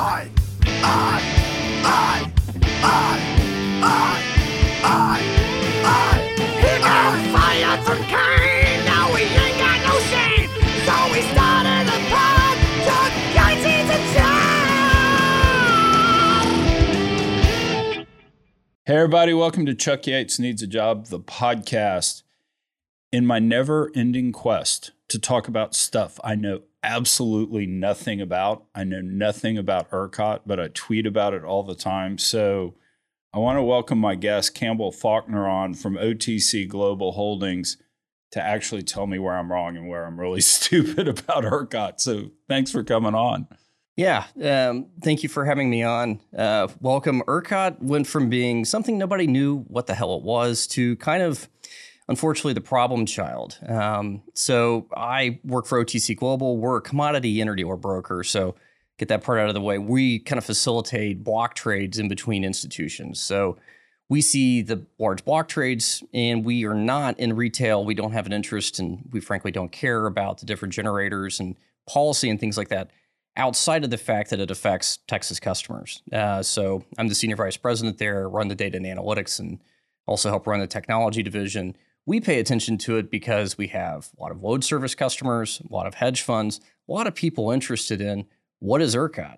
I, I, I, I, I, I, I. He got fired from Kane, now we ain't got no shame. So we started a pod, took guys into town. Hey, everybody, welcome to Chuck Yates Needs a Job, the podcast. In my never ending quest to talk about stuff I know absolutely nothing about, I know nothing about ERCOT, but I tweet about it all the time. So I want to welcome my guest, Campbell Faulkner, on from OTC Global Holdings to actually tell me where I'm wrong and where I'm really stupid about ERCOT. So thanks for coming on. Yeah, um, thank you for having me on. Uh, welcome. ERCOT went from being something nobody knew what the hell it was to kind of, unfortunately, the problem child. Um, so I work for OTC Global. We're a commodity interdealer broker. So get that part out of the way. We kind of facilitate block trades in between institutions. So we see the large block trades, and we are not in retail. We don't have an interest, and we frankly don't care about the different generators and policy and things like that outside of the fact that it affects Texas customers. Uh, so I'm the senior vice president there, run the data and analytics, and also help run the technology division. We pay attention to it because we have a lot of load service customers, a lot of hedge funds, a lot of people interested in what is ERCOT.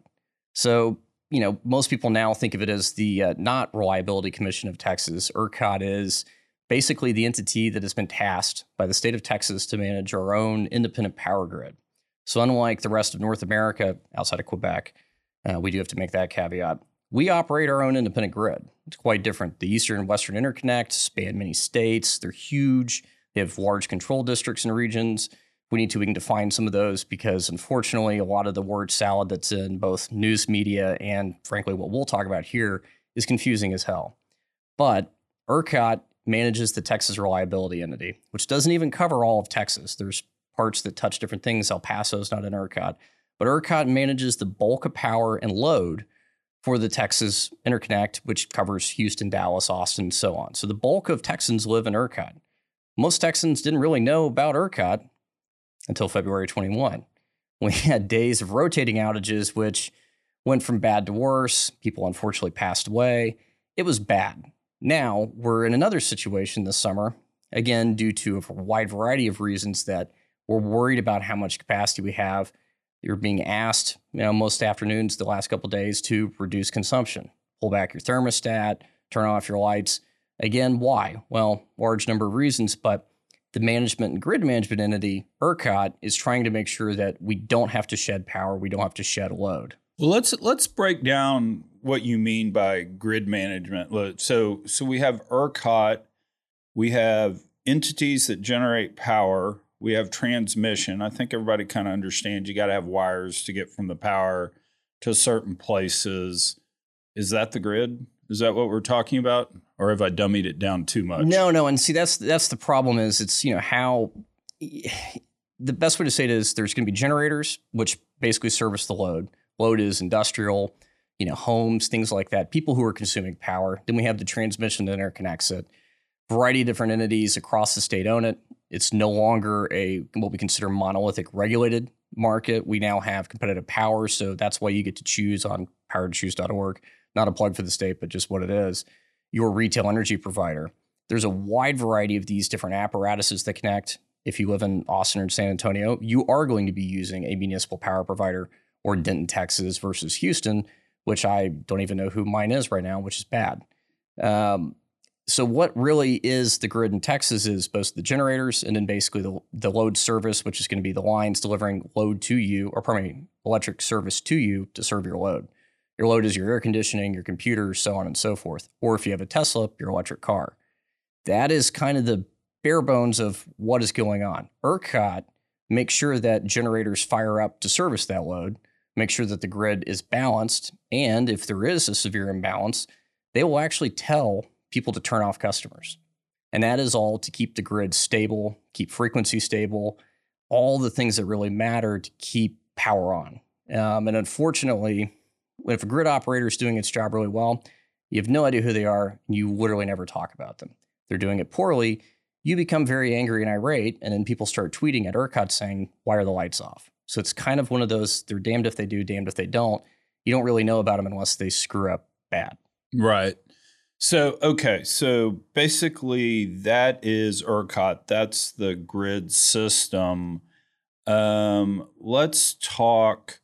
So you know, most people now think of it as the uh, not Reliability Commission of Texas. ERCOT is basically the entity that has been tasked by the state of Texas to manage our own independent power grid. So, unlike the rest of North America outside of Quebec, uh, we do have to make that caveat. We operate our own independent grid. It's quite different. The Eastern and Western Interconnect span many states, they're huge. They have large control districts and regions. We need to, we can define some of those because unfortunately, a lot of the word salad that's in both news media and frankly, what we'll talk about here is confusing as hell. But ERCOT manages the Texas Reliability Entity, which doesn't even cover all of Texas. There's parts that touch different things. El Paso's not in ERCOT, but ERCOT manages the bulk of power and load for the Texas Interconnect, which covers Houston, Dallas, Austin, and so on. So the bulk of Texans live in ERCOT. Most Texans didn't really know about ERCOT until February 21. We had days of rotating outages, which went from bad to worse. People unfortunately passed away. It was bad. Now we're in another situation this summer, again, due to a wide variety of reasons that we're worried about how much capacity we have. You're being asked, you know, most afternoons the last couple days to reduce consumption, pull back your thermostat, turn off your lights. Again, why? Well, large number of reasons, but the management and grid management entity, ERCOT, is trying to make sure that we don't have to shed power, we don't have to shed load. Well, let's let's break down what you mean by grid management. So so we have ERCOT, we have entities that generate power, we have transmission. I think everybody kind of understands you got to have wires to get from the power to certain places. Is that the grid? Is that what we're talking about? Or have I dummied it down too much? No, no, and see that's that's the problem is it's you know how the best way to say it is there's going to be generators which basically service the load. Load is industrial, you know, homes, things like that. People who are consuming power. Then we have the transmission that interconnects it. Variety of different entities across the state own it. It's no longer a what we consider monolithic regulated market. We now have competitive power, so that's why you get to choose on powertochoose.org. Not a plug for the state, but just what it is. Your retail energy provider. There's a wide variety of these different apparatuses that connect. If you live in Austin or San Antonio, you are going to be using a municipal power provider or Denton, Texas versus Houston, which I don't even know who mine is right now, which is bad. Um, so what really is the grid in Texas is both the generators and then basically the, the load service, which is going to be the lines delivering load to you, or pardon electric service to you to serve your load. Your load is your air conditioning, your computer, so on and so forth. Or if you have a Tesla, your electric car. That is kind of the bare bones of what is going on. ERCOT makes sure that generators fire up to service that load, make sure that the grid is balanced, and if there is a severe imbalance, they will actually tell people to turn off customers. And that is all to keep the grid stable, keep frequency stable, all the things that really matter to keep power on. Um, and unfortunately, if a grid operator is doing its job really well, you have no idea who they are, and you literally never talk about them. They're doing it poorly, you become very angry and irate, and then people start tweeting at ERCOT saying, Why are the lights off? So it's kind of one of those, they're damned if they do, damned if they don't. you don't really know about them unless they screw up bad. Right. So, okay. So basically, that is ERCOT. That's the grid system. Um, let's talk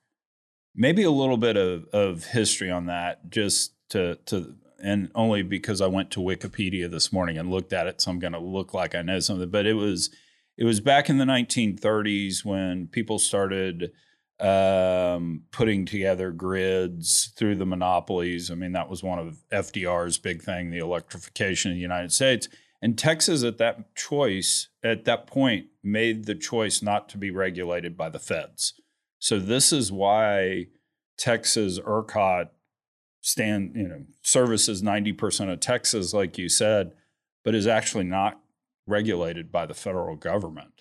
maybe a little bit of, of history on that, just to, to, and only because I went to Wikipedia this morning and looked at it. So I'm going to look like I know something, but it was, it was back in the 1930s when people started um, putting together grids through the monopolies. I mean, that was one of FDR's big thing, the electrification of the United States. And Texas, at that choice, at that point, made the choice not to be regulated by the feds. So this is why Texas ERCOT stand, you know, services 90% of Texas, like you said, but is actually not regulated by the federal government.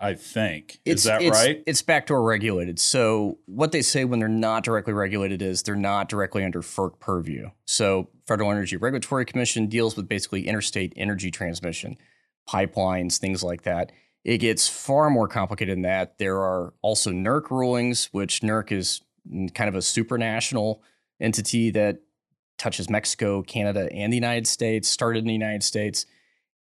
I think. It's, is that it's, right? It's backdoor regulated. So what they say when they're not directly regulated is they're not directly under FERC purview. So Federal Energy Regulatory Commission deals with basically interstate energy transmission, pipelines, things like that. It gets far more complicated than that. There are also NERC rulings, which NERC is kind of a supranational entity that touches Mexico, Canada, and the United States, started in the United States.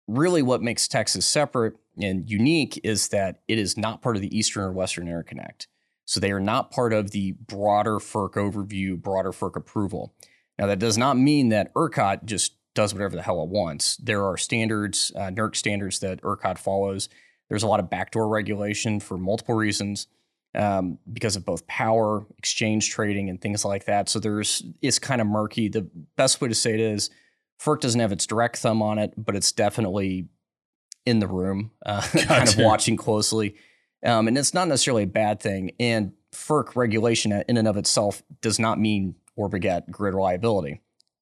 Really, what makes Texas separate and unique is that it is not part of the Eastern or Western Interconnect. So they are not part of the broader FERC overview, broader FERC approval. Now, that does not mean that ERCOT just does whatever the hell it wants. There are standards, uh, NERC standards that ERCOT follows. There's a lot of backdoor regulation for multiple reasons um, because of both power, exchange trading, and things like that. So there's it's kind of murky. The best way to say it is FERC doesn't have its direct thumb on it, but it's definitely in the room, uh, kind of watching closely. Um, and it's not necessarily a bad thing. And FERC regulation in and of itself does not mean or beget grid reliability,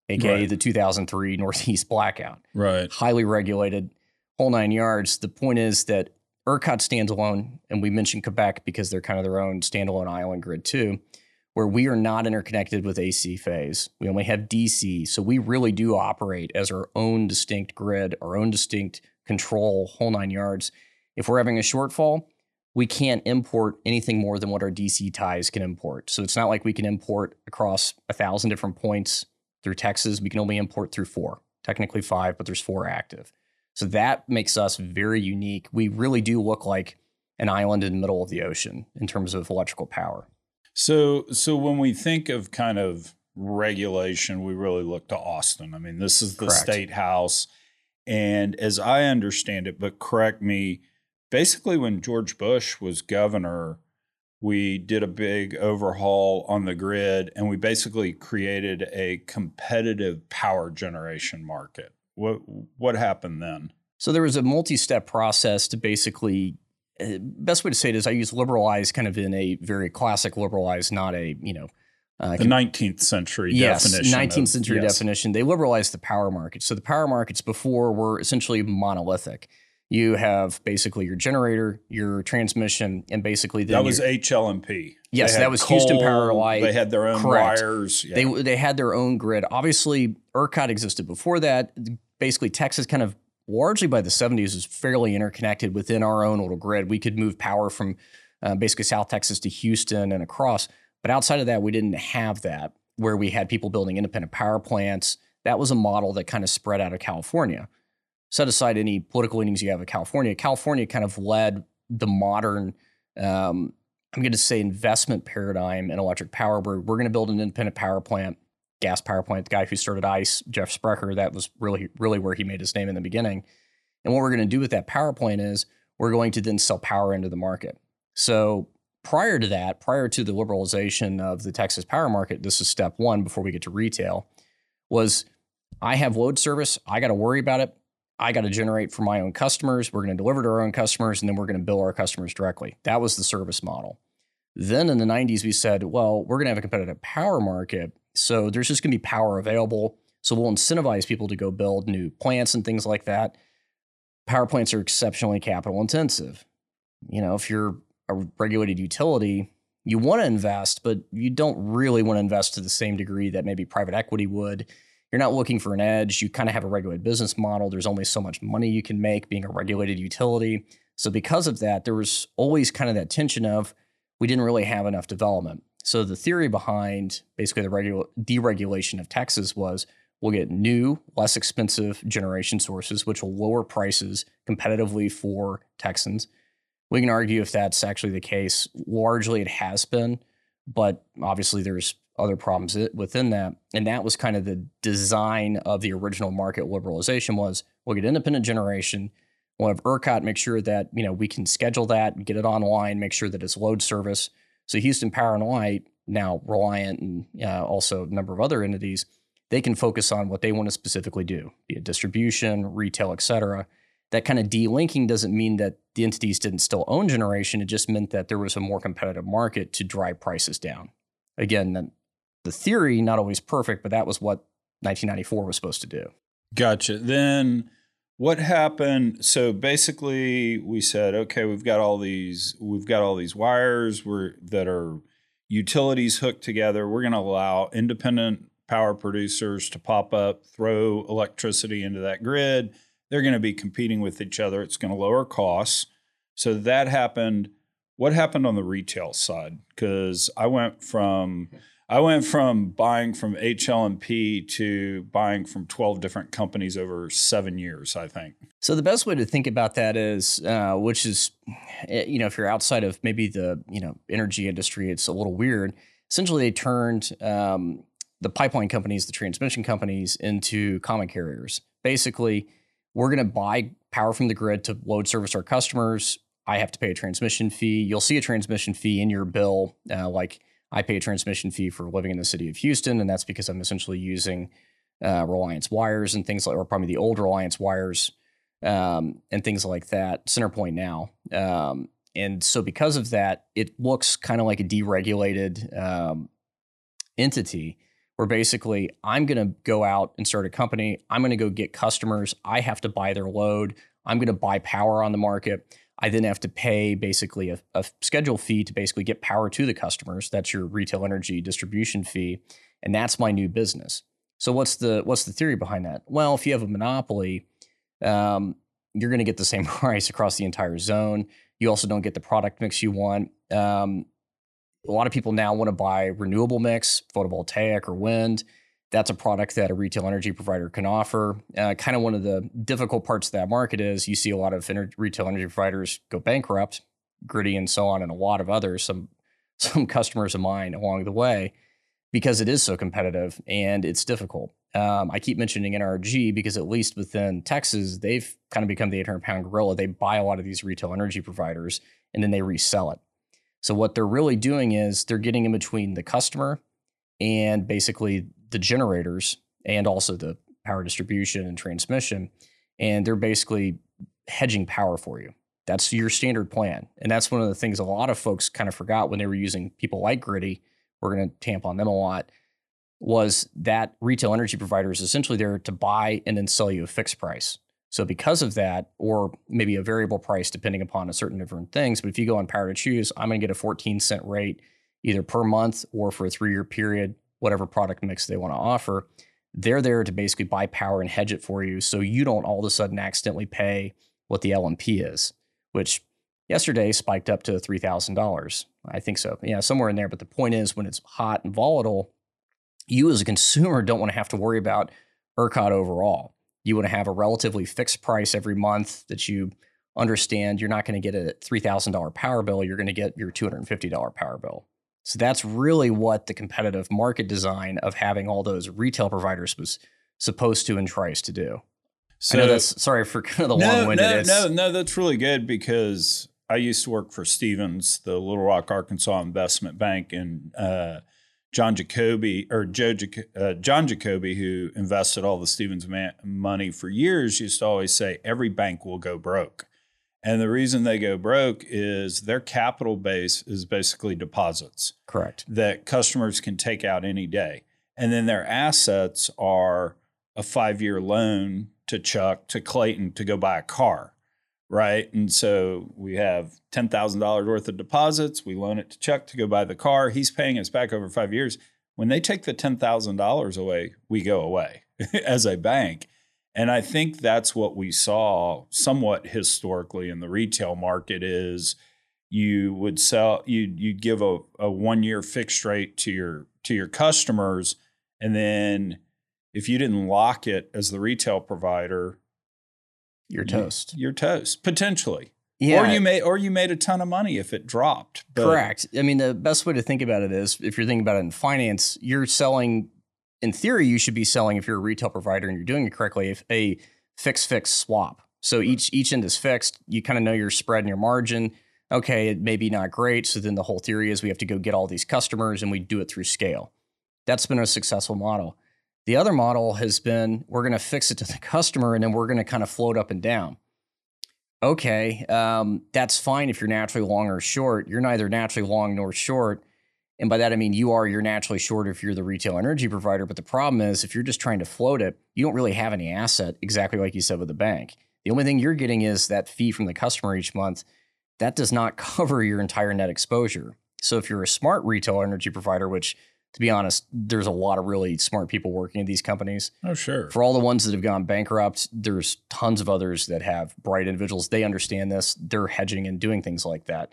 aka Right. the 2003 Northeast blackout. right. Highly regulated, whole nine yards. The point is that ERCOT stands alone, and we mentioned Quebec because they're kind of their own standalone island grid too, where we are not interconnected with AC phase. We only have DC. So we really do operate as our own distinct grid, our own distinct control, whole nine yards. If we're having a shortfall, we can't import anything more than what our DC ties can import. So it's not like we can import across a thousand different points through Texas. We can only import through four, technically five, but there's four active. So that makes us very unique. We really do look like an island in the middle of the ocean in terms of electrical power. So, so when we think of kind of regulation, we really look to Austin. I mean, this is the Correct. state house, and as I understand it, but correct me. Basically, when George Bush was governor, we did a big overhaul on the grid, and we basically created a competitive power generation market. What what happened then? So there was a multi-step process to basically best way to say it is I use liberalize kind of in a very classic liberalize, not a, you know, uh, The 19th century yes, definition. 19th of- century yes. definition. They liberalized the power market. So the power markets before were essentially monolithic. You have basically your generator, your transmission, and basically That was HL&P. Yes, that was Houston Power Light. They had their own Correct. wires. Yeah. They they had their own grid. Obviously, ERCOT existed before that. Basically, Texas kind of largely by the 70s was fairly interconnected within our own little grid. We could move power from uh, basically South Texas to Houston and across. But outside of that, we didn't have that where we had people building independent power plants. That was a model that kind of spread out of California. Set aside any political leanings you have in California. California kind of led the modern um, I'm going to say investment paradigm in electric power. Where we're going to build an independent power plant, gas power plant. The guy who started ICE, Jeff Sprecher, that was really, really where he made his name in the beginning. And what we're going to do with that power plant is we're going to then sell power into the market. So prior to that, prior to the liberalization of the Texas power market, this is step one before we get to retail, was I have load service. I got to worry about it. I got to generate for my own customers. We're going to deliver to our own customers, and then we're going to bill our customers directly. That was the service model. Then in the 90s, we said, well, we're going to have a competitive power market. So there's just going to be power available. So we'll incentivize people to go build new plants and things like that. Power plants are exceptionally capital intensive. You know, if you're a regulated utility, you want to invest, but you don't really want to invest to the same degree that maybe private equity would. You're not looking for an edge. You kind of have a regulated business model. There's only so much money you can make being a regulated utility. So, because of that, there was always kind of that tension of we didn't really have enough development. So the theory behind basically the regu- deregulation of Texas was we'll get new, less expensive generation sources, which will lower prices competitively for Texans. We can argue if that's actually the case. Largely, it has been, but obviously there's other problems within that. And that was kind of the design of the original market liberalization was we'll get independent generation. We'll have ERCOT make sure that, you know, we can schedule that, get it online, make sure that it's load service. So Houston Power and Light, now Reliant and uh, also a number of other entities, they can focus on what they want to specifically do, be it distribution, retail, et cetera. That kind of delinking doesn't mean that the entities didn't still own generation. It just meant that there was a more competitive market to drive prices down. Again, the theory not always perfect, but that was what 1994 was supposed to do. Gotcha. Then what happened? So basically, we said, okay, we've got all these, we've got all these wires we're, that are utilities hooked together. We're going to allow independent power producers to pop up, throw electricity into that grid. They're going to be competing with each other. It's going to lower costs. So that happened. What happened on the retail side? Because I went from I went from buying from HL&P to buying from 12 different companies over seven years, I think. So the best way to think about that is, uh, which is, eh, you know, if you're outside of maybe the, you know, energy industry, it's a little weird. Essentially, they turned um, the pipeline companies, the transmission companies into common carriers. Basically, we're going to buy power from the grid to load service our customers. I have to pay a transmission fee. You'll see a transmission fee in your bill, uh, like I pay a transmission fee for living in the city of Houston, and that's because I'm essentially using uh, Reliant's wires and things like, or probably the old Reliant's wires um, and things like that. CenterPoint now, um, and so because of that, it looks kind of like a deregulated um, entity. Where basically, I'm going to go out and start a company. I'm going to go get customers. I have to buy their load. I'm going to buy power on the market. I then have to pay basically a, a, schedule fee to basically get power to the customers. That's your retail energy distribution fee, and that's my new business. So what's the what's the theory behind that? Well, if you have a monopoly, um, you're going to get the same price across the entire zone. You also don't get the product mix you want. Um, a lot of people now want to buy renewable mix, photovoltaic or wind that's a product that a retail energy provider can offer. Uh, kind of one of the difficult parts of that market is you see a lot of ener- retail energy providers go bankrupt, Griddy and so on, and a lot of others, some some customers of mine along the way, because it is so competitive and it's difficult. Um, I keep mentioning NRG because at least within Texas, they've kind of become the 800 pound gorilla. They buy a lot of these retail energy providers and then they resell it. So what they're really doing is they're getting in between the customer and basically the generators and also the power distribution and transmission. And they're basically hedging power for you. That's your standard plan. And that's one of the things a lot of folks kind of forgot when they were using people like Griddy. We're going to tamp on them a lot. Was that retail energy provider is essentially there to buy and then sell you a fixed price. So because of that, or maybe a variable price depending upon a certain different things. But if you go on Power to Choose, I'm going to get a 14 cent rate either per month or for a three year period whatever product mix they want to offer. They're there to basically buy power and hedge it for you so you don't all of a sudden accidentally pay what the LMP is, which yesterday spiked up to $3,000. I think so. Yeah, somewhere in there. But the point is, when it's hot and volatile, you as a consumer don't want to have to worry about ERCOT overall. You want to have a relatively fixed price every month that you understand you're not going to get a $3,000 power bill. You're going to get your $250 power bill. So that's really what the competitive market design of having all those retail providers was supposed to and tries to do. So I know that's sorry for kind of the no, long-winded. No, no, no, that's really good because I used to work for Stephens, the Little Rock, Arkansas investment bank, and uh, John Jacoby or Joe uh, John Jacoby, who invested all the Stephens man- money for years, used to always say every bank will go broke. And the reason they go broke is their capital base is basically deposits. Correct. That customers can take out any day. And then their assets are a five year loan to Chuck, to Clayton to go buy a car. Right. And so we have $10,000 worth of deposits. We loan it to Chuck to go buy the car. He's paying us back over five years. When they take the $10,000 away, we go away as a bank. And I think that's what we saw somewhat historically in the retail market is you would sell you you give a, a one year fixed rate to your to your customers and then if you didn't lock it as the retail provider You're toast. you're toast potentially Yeah. or you made or you made a ton of money if it dropped But- Correct. I mean, the best way to think about it is if you're thinking about it in finance, you're selling, in theory, you should be selling, if you're a retail provider and you're doing it correctly, if a fixed fixed swap. So each each end is fixed. You kind of know your spread and your margin. Okay, it may be not great. So then the whole theory is we have to go get all these customers and we do it through scale. That's been a successful model. The other model has been we're going to fix it to the customer and then we're going to kind of float up and down okay, um, that's fine if you're naturally long or short. You're neither naturally long nor short. And by that, I mean you are, you're naturally short if you're the retail energy provider. But the problem is, if you're just trying to float it, you don't really have any asset, exactly like you said with the bank. The only thing you're getting is that fee from the customer each month. That does not cover your entire net exposure. So if you're a smart retail energy provider, which to be honest, there's a lot of really smart people working at these companies, oh sure for all the ones that have gone bankrupt, there's tons of others that have bright individuals. They understand this. They're hedging and doing things like that.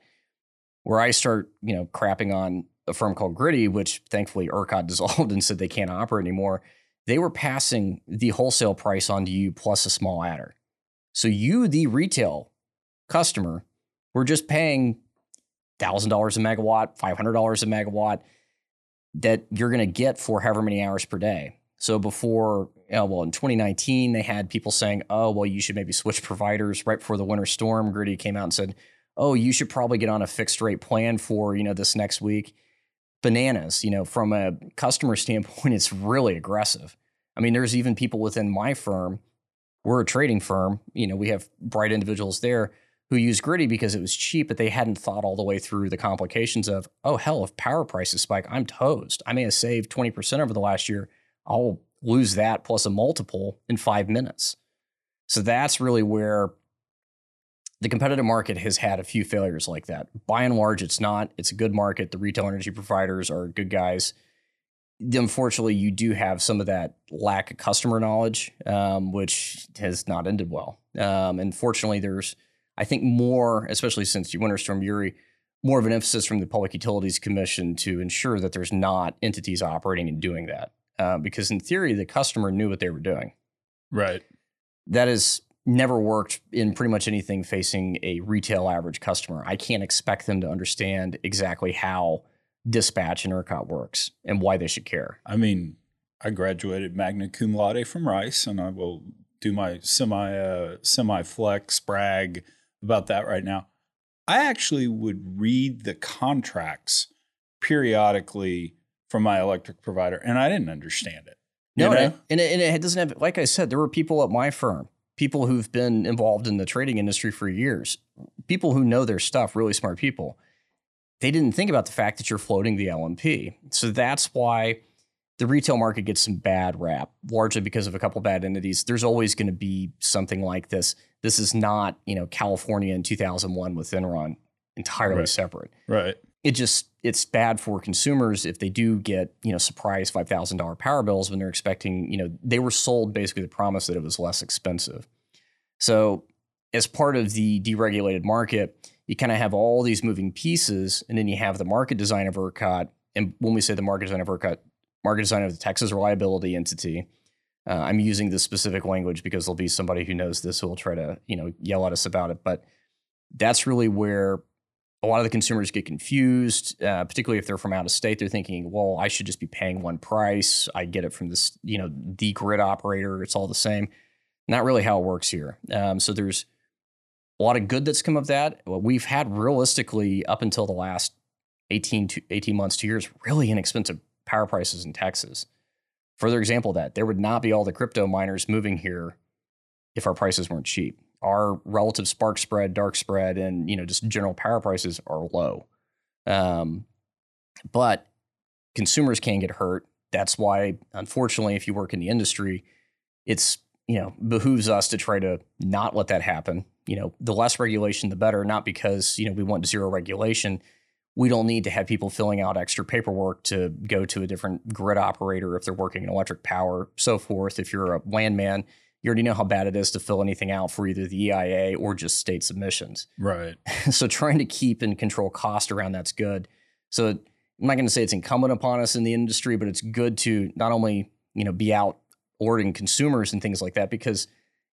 Where I start, you know, crapping on a firm called Griddy, which thankfully ERCOT dissolved and said they can't operate anymore. They were passing the wholesale price on to you plus a small adder. So you, the retail customer, were just paying thousand dollars a megawatt, five hundred dollars a megawatt that you're going to get for however many hours per day. So before, uh, well, in 2019, they had people saying, "Oh, well, you should maybe switch providers." Right before the winter storm, Griddy came out and said, "Oh, you should probably get on a fixed rate plan for you know this next week." Bananas, you know, from a customer standpoint, it's really aggressive. I mean, there's even people within my firm. We're a trading firm. You know, we have bright individuals there who use Griddy because it was cheap, but they hadn't thought all the way through the complications of, oh, hell, if power prices spike, I'm toast. I may have saved 20% over the last year. I'll lose that plus a multiple in five minutes. So that's really where the competitive market has had a few failures like that. By and large, it's not. It's a good market. The retail energy providers are good guys. Unfortunately, you do have some of that lack of customer knowledge, um, which has not ended well. Um, and fortunately, there's, I think, more, especially since you Winter Storm Uri, more of an emphasis from the Public Utilities Commission to ensure that there's not entities operating and doing that. Uh, because in theory, the customer knew what they were doing. right That has never worked in pretty much anything facing a retail average customer. I can't expect them to understand exactly how dispatch and ERCOT works and why they should care. I mean, I graduated magna cum laude from Rice, and I will do my semi uh, semi flex brag about that right now. I actually would read the contracts periodically from my electric provider, and I didn't understand it. You No, know? and it, and it, and it doesn't have, like I said, there were people at my firm, people who've been involved in the trading industry for years, people who know their stuff, really smart people. They didn't think about the fact that you're floating the LMP. So that's why the retail market gets some bad rap, largely because of a couple bad entities. There's always going to be something like this. This is not, you know, California in 2001 with Enron, entirely Right. separate right. It just it's bad for consumers if they do get you know surprise five thousand dollar power bills when they're expecting you know they were sold basically the promise that it was less expensive. So as part of the deregulated market, you kind of have all these moving pieces, and then you have the market design of ERCOT. And when we say the market design of ERCOT, market design of the Texas Reliability Entity. Uh, I'm using this specific language because there'll be somebody who knows this who will try to you know yell at us about it, but that's really where a lot of the consumers get confused, uh, particularly if they're from out of state. They're thinking, well, I should just be paying one price. I get it from this, you know, the grid operator. It's all the same. Not really how it works here. Um, so there's a lot of good that's come of that. We've had realistically up until the last 18, to 18 months, two years, really inexpensive power prices in Texas. Further example of that, there would not be all the crypto miners moving here if our prices weren't cheap our relative spark spread, dark spread, and you know just general power prices are low. Um, but consumers can get hurt. That's why, unfortunately, if you work in the industry, it's you know behooves us to try to not let that happen. You know, the less regulation, the better. Not because you know we want zero regulation. We don't need to have people filling out extra paperwork to go to a different grid operator if they're working in electric power, so forth. If you're a landman, you already know how bad it is to fill anything out for either the EIA or just state submissions. Right. so trying to keep and control cost around that's good. So I'm not going to say it's incumbent upon us in the industry, but it's good to not only you know be out ordering consumers and things like that because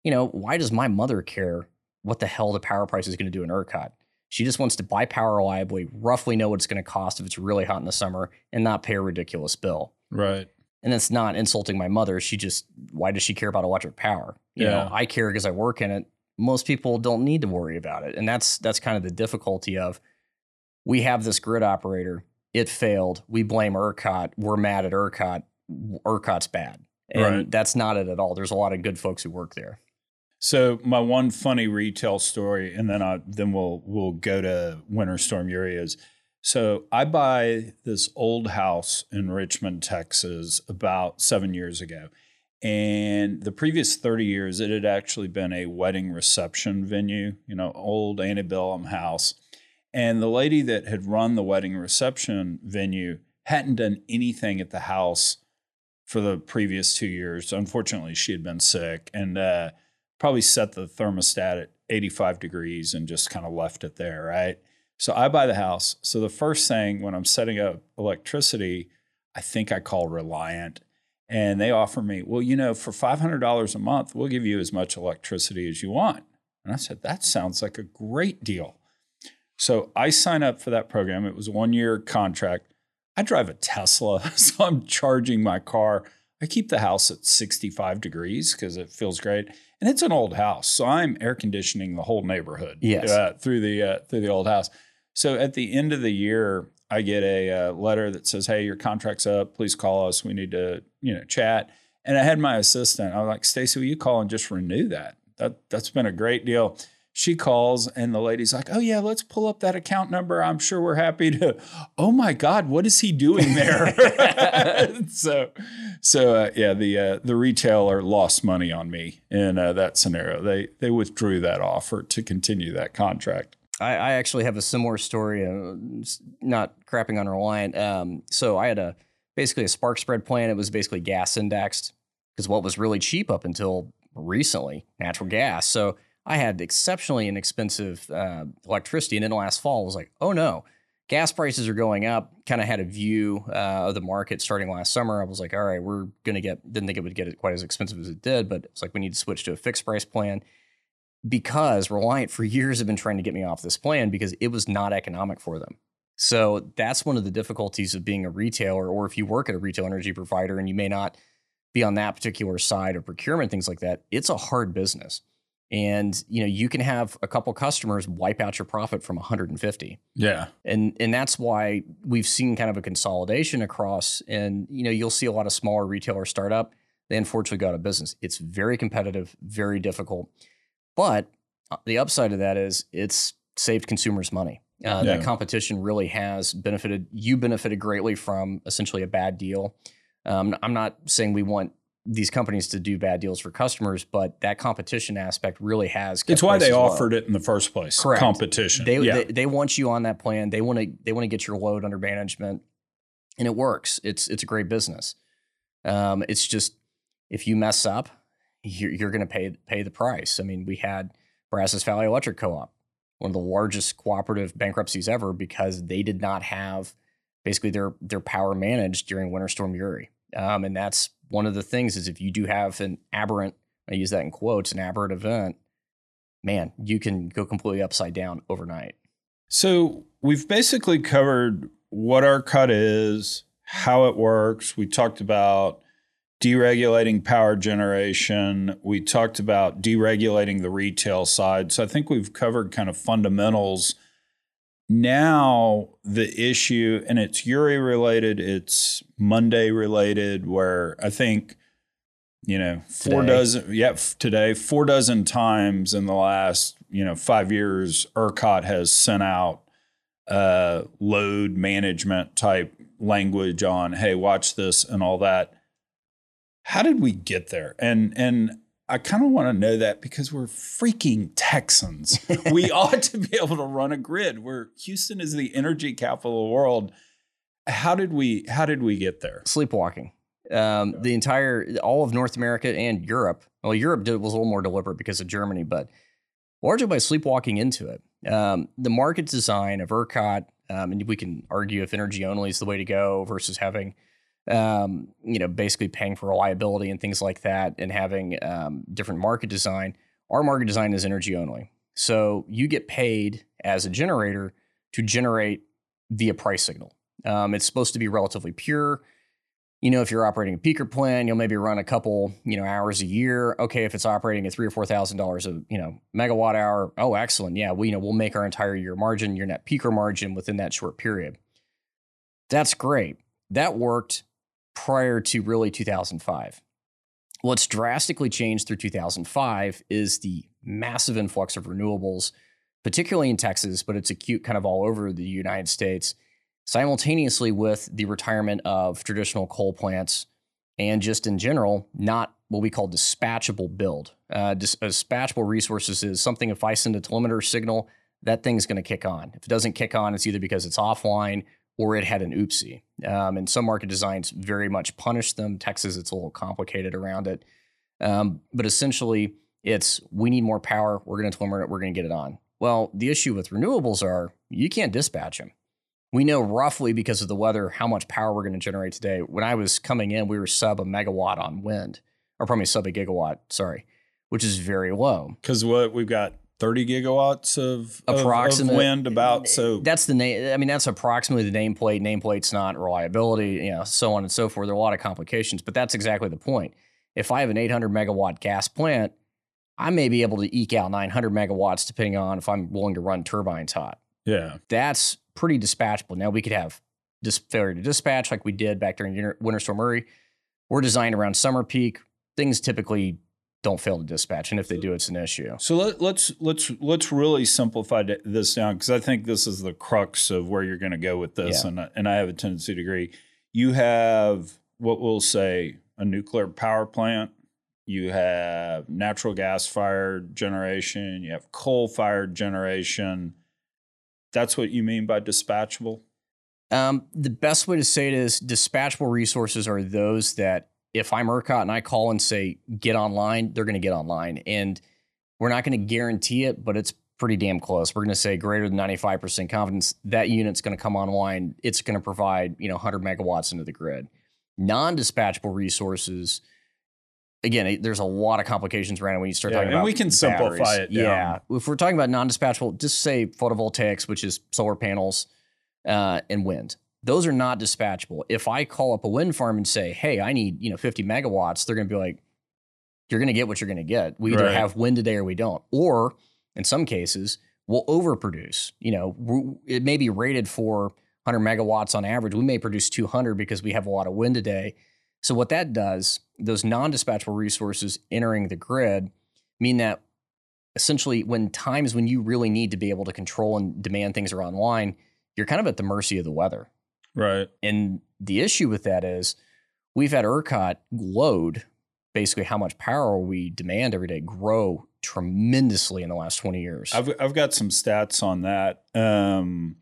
you know why does my mother care what the hell the power price is going to do in ERCOT? She just wants to buy power reliably, roughly know what it's going to cost if it's really hot in the summer, and not pay a ridiculous bill. Right. And it's not insulting my mother. She just, why does she care about electric power? You Yeah. know, I care because I work in it. Most people don't need to worry about it. And that's that's kind of the difficulty of we have this grid operator. It failed. We blame ERCOT. We're mad at ERCOT. ERCOT's bad. And Right. that's not it at all. There's a lot of good folks who work there. So my one funny retail story, and then I then we'll we'll go to Winter Storm Uri is so I buy this old house in Richmond, Texas, about seven years ago. And the previous 30 years, it had actually been a wedding reception venue, you know, old antebellum house. And the lady that had run the wedding reception venue hadn't done anything at the house for the previous two years. Unfortunately, she had been sick and uh, probably set the thermostat at 85 degrees and just kind of left it there, right? So I buy the house. So the first thing when I'm setting up electricity, I think I call Reliant and they offer me, well, you know, for $500 a month, we'll give you as much electricity as you want. And I said, that sounds like a great deal. So I sign up for that program. It was a one year contract. I drive a Tesla, so I'm charging my car. I keep the house at 65 degrees because it feels great. And it's an old house. So I'm air conditioning the whole neighborhood Yes. uh, through the uh, through the old house. So at the end of the year, I get a uh, letter that says, "Hey, your contract's up. Please call us. We need to, you know, chat." And I had my assistant. I was like, "Stacy, will you call and just renew that? That that's been a great deal." She calls and the lady's like, "Oh yeah, let's pull up that account number. I'm sure we're happy to." Oh my God, what is he doing there? so, so uh, yeah, the uh, the retailer lost money on me in uh, that scenario. They they withdrew that offer to continue that contract. I, I actually have a similar story, uh, not crapping on Reliant. Um, so I had a basically a spark spread plan. It was basically gas indexed because what was really cheap up until recently, natural gas. So I had exceptionally inexpensive uh, electricity, and then last fall I was like, oh no, gas prices are going up. Kind of had a view uh, of the market starting last summer. I was like, all right, we're gonna get. Didn't think it would get it quite as expensive as it did, but it's like we need to switch to a fixed price plan because Reliant for years have been trying to get me off this plan because it was not economic for them. So that's one of the difficulties of being a retailer, or if you work at a retail energy provider and you may not be on that particular side of procurement, things like that. It's a hard business. And you know, you can have a couple customers wipe out your profit from 150 Yeah, and and that's why we've seen kind of a consolidation across and you know you'll see a lot of smaller retailers start up they unfortunately go out of business it's very competitive very difficult but uh, the upside of that is it's saved consumers money uh, Yeah. that competition really has benefited you benefited greatly from essentially a bad deal um, i'm not saying we want these companies to do bad deals for customers but that competition aspect really has it's why they low. offered it in the first place. Correct. Competition. They, yeah. they they want you on that plan. They want to they want to get your load under management, and it works. It's it's a great business. Um, it's just if you mess up, you're, you're going to pay pay the price. I mean, we had Brazos Valley Electric Co-op, one of the largest cooperative bankruptcies ever, because they did not have basically their their power managed during Winter Storm Uri. Um, and that's one of the things is if you do have an aberrant, I use that in quotes, an aberrant event, man, you can go completely upside down overnight. So we've basically covered what ERCOT is, how it works. We talked about deregulating power generation. We talked about deregulating the retail side. So I think we've covered kind of fundamentals. Now the issue, and it's Uri related, it's Monday related, where I think you know four Today. dozen yeah today four dozen times in the last you know five years ERCOT has sent out uh load management type language on hey watch this and all that how did we get there and and I kind of want to know that because we're freaking Texans. we ought to be able to run a grid. Where Houston is the energy capital of the world. How did we how did we get there? Sleepwalking. Um, the entire, all of North America and Europe. Well, Europe did, was a little more deliberate because of Germany, but largely by sleepwalking into it. Um, the market design of ERCOT, um, and we can argue if energy only is the way to go versus having, um, you know, basically paying for reliability and things like that, and having um, different market design. Our market design is energy only, so you get paid as a generator to generate via price signal. Um, it's supposed to be relatively pure you know, if you're operating a peaker plan, you'll maybe run a couple, you know, hours a year. Okay, if it's operating at three or four thousand dollars a you know megawatt hour, oh, excellent. Yeah, we you know we'll make our entire year margin, your net peaker margin within that short period. That's great. That worked prior to really 2005. What's drastically changed through 2005 is the massive influx of renewables, particularly in Texas, but it's acute kind of all over the United States simultaneously with the retirement of traditional coal plants and just in general, not what we call dispatchable build. Uh, dis- dispatchable resources is something if I send a telemeter signal, that thing's going to kick on. If it doesn't kick on, it's either because it's offline or it had an oopsie. Um, and some market designs very much punish them. Texas, it's a little complicated around it. Um, but essentially, it's we need more power. We're going to telemeter it. We're going to get it on. Well, the issue with renewables are you can't dispatch them we know roughly because of the weather how much power we're going to generate today. When I was coming in, we were sub a megawatt on wind, or probably sub a gigawatt, sorry, which is very low. Because what we've got 30 gigawatts of, approximate of wind about so that's the name i mean that's approximately the nameplate nameplate's not reliability you know so on and so forth there are a lot of complications but that's exactly the point if i have an 800 megawatt gas plant i may be able to eke out 900 megawatts depending on if i'm willing to run turbines hot yeah that's pretty dispatchable. Now we could have dis- failure to dispatch like we did back during Winter Storm Uri. We're designed around summer peak. Things typically don't fail to dispatch, and if they do, it's an issue. So let, let's let's let's really simplify this down because I think this is the crux of where you're going to go with this, Yeah. and and I have a tendency to agree. You have what we'll say a nuclear power plant. You have natural gas fired generation. You have coal fired generation. That's what you mean by dispatchable. Um, the best way to say it is dispatchable resources are those that if I'm ERCOT and I call and say get online, they're going to get online, and we're not going to guarantee it, but it's pretty damn close. We're going to say greater than 95% confidence that unit's going to come online. It's going to provide you know 100 megawatts into the grid. Non-dispatchable resources. Again, it- there's a lot of complications around it when you start Yeah, talking and about And we can simplify it down. Yeah, if we're talking about non-dispatchable, just say photovoltaics, which is solar panels uh, and wind. Those are not dispatchable. If I call up a wind farm and say, "Hey, I need you know 50 megawatts," they're going to be like, "You're going to get what you're going to get. We either Right. have wind today or we don't." Or in some cases, we'll overproduce. You know, it may be rated for 100 megawatts on average. We may produce 200 because we have a lot of wind today. So what that does, those non-dispatchable resources entering the grid, mean that essentially when times when you really need to be able to control and demand things are online, you're kind of at the mercy of the weather. Right. And the issue with that is we've had ERCOT load, basically how much power we demand every day, grow tremendously in the last 20 years. I've I've got some stats on that. Um,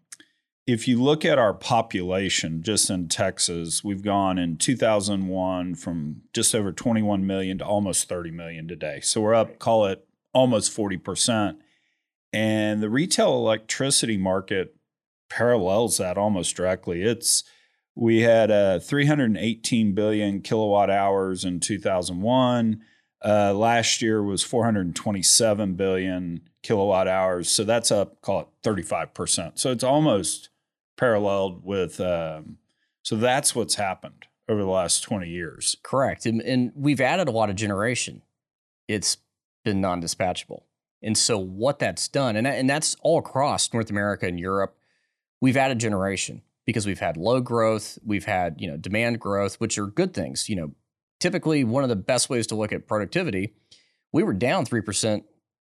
if you look at our population just in Texas, we've gone in 2001 from just over 21 million to almost 30 million today. So we're up, call it almost 40%. And the retail electricity market parallels that almost directly. It's we had uh, 318 billion kilowatt hours in 2001. Uh, last year was 427 billion kilowatt hours. So that's up, call it 35%. So it's almost paralleled with, um, so that's what's happened over the last 20 years. Correct. And, and we've added a lot of generation. It's been non dispatchable. And so what that's done, and, and that's all across North America and Europe, we've added generation because we've had low growth, we've had, you know, demand growth, which are good things. You know, typically one of the best ways to look at productivity, we were down 3%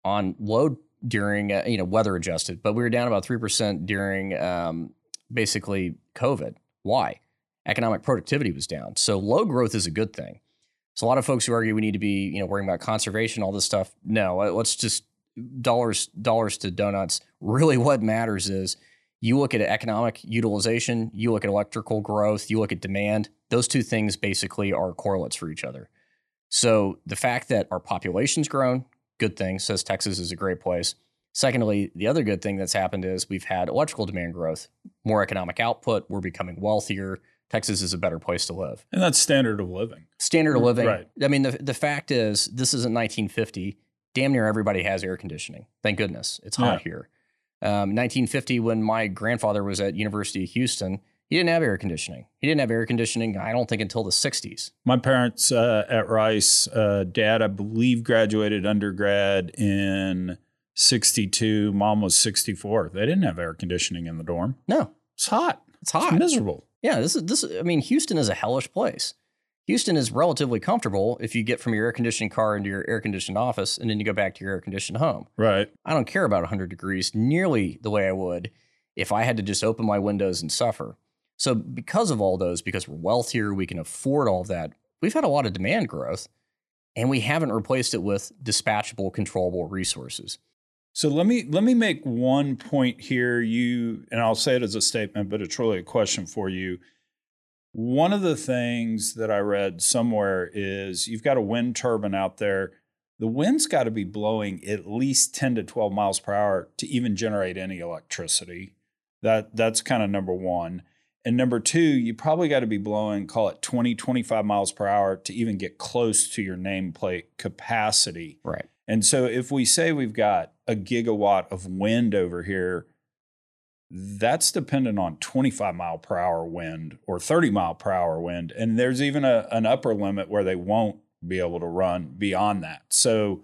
on load during, uh, you know, weather adjusted, but we were down about 3% during um, basically COVID. Why? Economic productivity was down. So low growth is a good thing. So a lot of folks who argue we need to be, you know, worrying about conservation, all this stuff. No, uh, let's just dollars dollars to donuts. Really, what matters is You look at economic utilization, you look at electrical growth, you look at demand. Those two things basically are correlates for each other. So the fact that our population's grown, good thing, says Texas is a great place. Secondly, the other good thing that's happened is we've had electrical demand growth, more economic output, we're becoming wealthier. Texas is a better place to live. And that's standard of living. Standard of mm-hmm. living. Right. I mean, the, the fact is, this isn't 1950. Damn near everybody has air conditioning. Thank goodness. It's hot here. Um, 1950, when my grandfather was at University of Houston, he didn't have air conditioning. He didn't have air conditioning, I don't think, until the 60s. My parents uh, at Rice, uh, dad, I believe, graduated undergrad in 62. Mom was 64. They didn't have air conditioning in the dorm. No, It's hot. it's hot. It's miserable. Yeah, this is this. I mean, Houston is a hellish place. Houston is relatively comfortable if you get from your air conditioned car into your air conditioned office, and then you go back to your air conditioned home. Right. I don't care about 100 degrees nearly the way I would if I had to just open my windows and suffer. So, because of all those, because we're wealthier, we can afford all of that. We've had a lot of demand growth, and we haven't replaced it with dispatchable, controllable resources. So let me let me make one point here. You and I'll say it as a statement, but it's really a question for you. One of the things that I read somewhere is you've got a wind turbine out there. The wind's got to be blowing at least 10 to 12 miles per hour to even generate any electricity. That that's kind of number 1. And number 2, you probably got to be blowing call it 20 25 miles per hour to even get close to your nameplate capacity. Right. And so if we say we've got a gigawatt of wind over here, that's dependent on 25 mile per hour wind or 30 mile per hour wind. And there's even a, an upper limit where they won't be able to run beyond that. So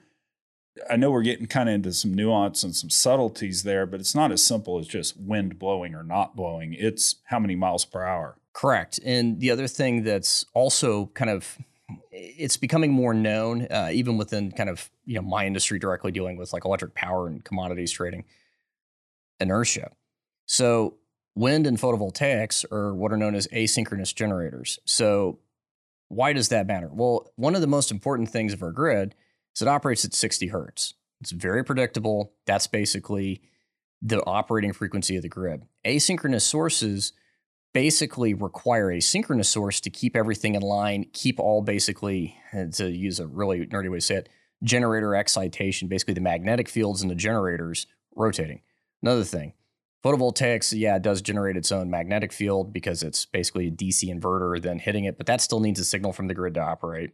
I know we're getting kind of into some nuance and some subtleties there, but it's not as simple as just wind blowing or not blowing. It's how many miles per hour. Correct. And the other thing that's also kind of it's becoming more known, uh, even within kind of you know my industry directly dealing with like electric power and commodities trading, inertia. So wind and photovoltaics are what are known as asynchronous generators. So why does that matter? Well, one of the most important things of our grid is it operates at 60 hertz. It's very predictable. That's basically the operating frequency of the grid. Asynchronous sources basically require a synchronous source to keep everything in line, keep all basically, eh, to use a really nerdy way to say it, generator excitation, basically the magnetic fields in the generators rotating. Another thing, photovoltaics, yeah, it does generate its own magnetic field because it's basically a DC inverter then hitting it, but that still needs a signal from the grid to operate.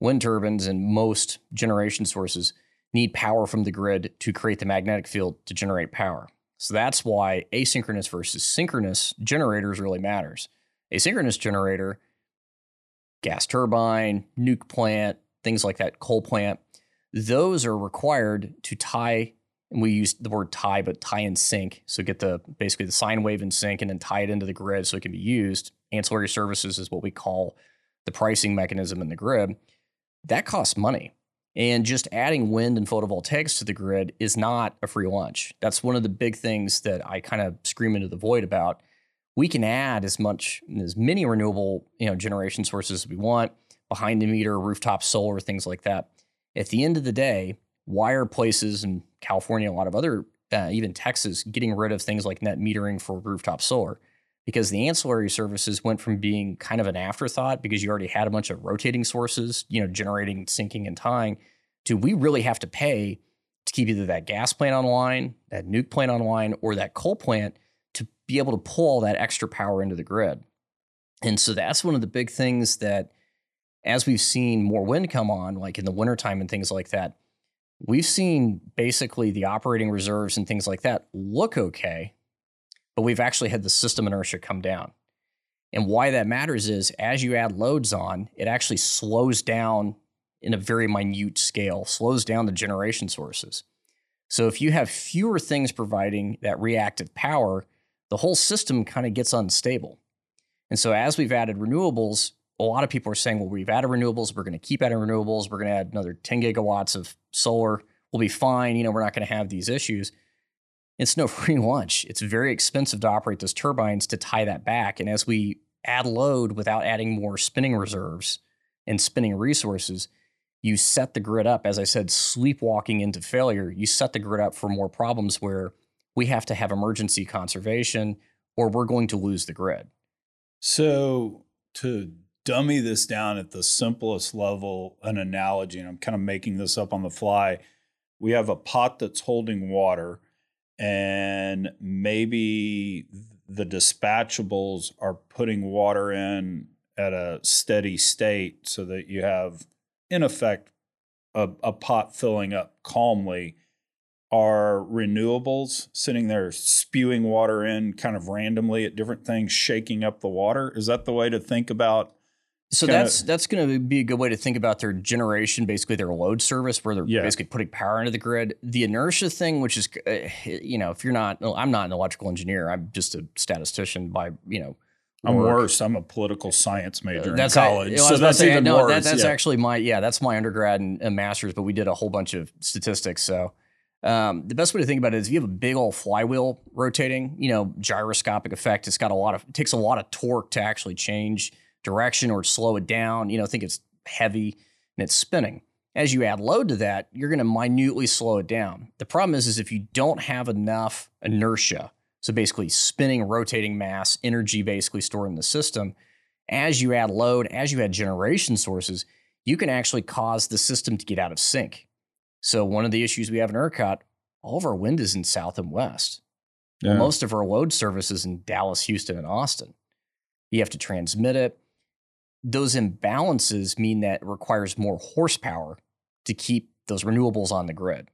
Wind turbines and most generation sources need power from the grid to create the magnetic field to generate power. So that's why asynchronous versus synchronous generators really matters. Asynchronous generator, gas turbine, nuke plant, things like that, coal plant, those are required to tie, and we use the word tie, but tie and sync. So get the basically the sine wave in sync and then tie it into the grid so it can be used. Ancillary services is what we call the pricing mechanism in the grid. That costs money. And just adding wind and photovoltaics to the grid is not a free lunch. That's one of the big things that I kind of scream into the void about. We can add as much as many renewable, you know, generation sources as we want, behind the meter, rooftop solar, things like that. At the end of the day, why are places in California, a lot of other, uh, even Texas, getting rid of things like net metering for rooftop solar? Because the ancillary services went from being kind of an afterthought because you already had a bunch of rotating sources, you know, generating, syncing, and tying, to we really have to pay to keep either that gas plant online, that nuke plant online, or that coal plant to be able to pull all that extra power into the grid. And so that's one of the big things that, as we've seen more wind come on, like in the wintertime and things like that, we've seen basically the operating reserves and things like that look okay, but we've actually had the system inertia come down. And why that matters is as you add loads on, it actually slows down in a very minute scale, slows down the generation sources. So if you have fewer things providing that reactive power, the whole system kind of gets unstable. And so as we've added renewables, a lot of people are saying, well, we've added renewables, we're going to keep adding renewables, we're going to add another 10 gigawatts of solar, we'll be fine, you know, we're not going to have these issues. It's no free lunch. It's very expensive to operate those turbines to tie that back. And as we add load without adding more spinning reserves and spinning resources, you set the grid up, as I said, sleepwalking into failure. You set the grid up for more problems where we have to have emergency conservation or we're going to lose the grid. So to dummy this down at the simplest level, an analogy, and I'm kind of making this up on the fly. We have a pot that's holding water, and maybe the dispatchables are putting water in at a steady state so that you have, in effect, a, a pot filling up calmly. Are renewables sitting there spewing water in kind of randomly at different things, shaking up the water? Is that the way to think about so Kinda- that's that's going to be a good way to think about their generation, basically their load service, where they're Yeah. basically putting power into the grid. The inertia thing, which is, uh, you know, if you're not, I'm not an electrical engineer. I'm just a statistician by, you know, I'm work. worse. I'm a political science major in That's college, well, I so was about to that's say, even no, worse. That, that's yeah. actually my yeah, that's my undergrad and, and master's, but we did a whole bunch of statistics. So um, the best way to think about it is if you have a big old flywheel rotating, you know, gyroscopic effect. It's got a lot of it takes a lot of torque to actually change direction or slow it down. You know, think it's heavy and it's spinning. As you add load to that, you're going to minutely slow it down. The problem is, is if you don't have enough inertia, so basically spinning, rotating mass, energy basically stored in the system, as you add load, as you add generation sources, you can actually cause the system to get out of sync. So one of the issues we have in ERCOT, all of our wind is in south and west. Yeah. Most of our load services in Dallas, Houston, and Austin. You have to transmit it. Those imbalances mean that it requires more horsepower to keep those renewables on the grid.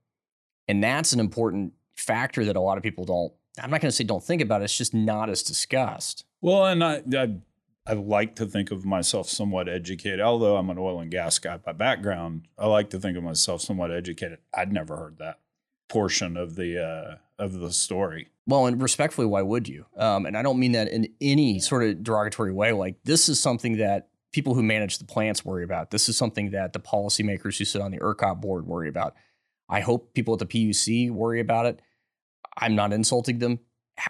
And that's an important factor that a lot of people don't, I'm not going to say don't think about, it, it's just not as discussed. Well, and I, I I like to think of myself somewhat educated, although I'm an oil and gas guy by background. I like to think of myself somewhat educated. I'd never heard that portion of the uh, of the story. Well, and respectfully, why would you? Um, and I don't mean that in any sort of derogatory way. Like this is something that people who manage the plants worry about. This is something that the policymakers who sit on the ERCOT board worry about. I hope people at the PUC worry about it. I'm not insulting them.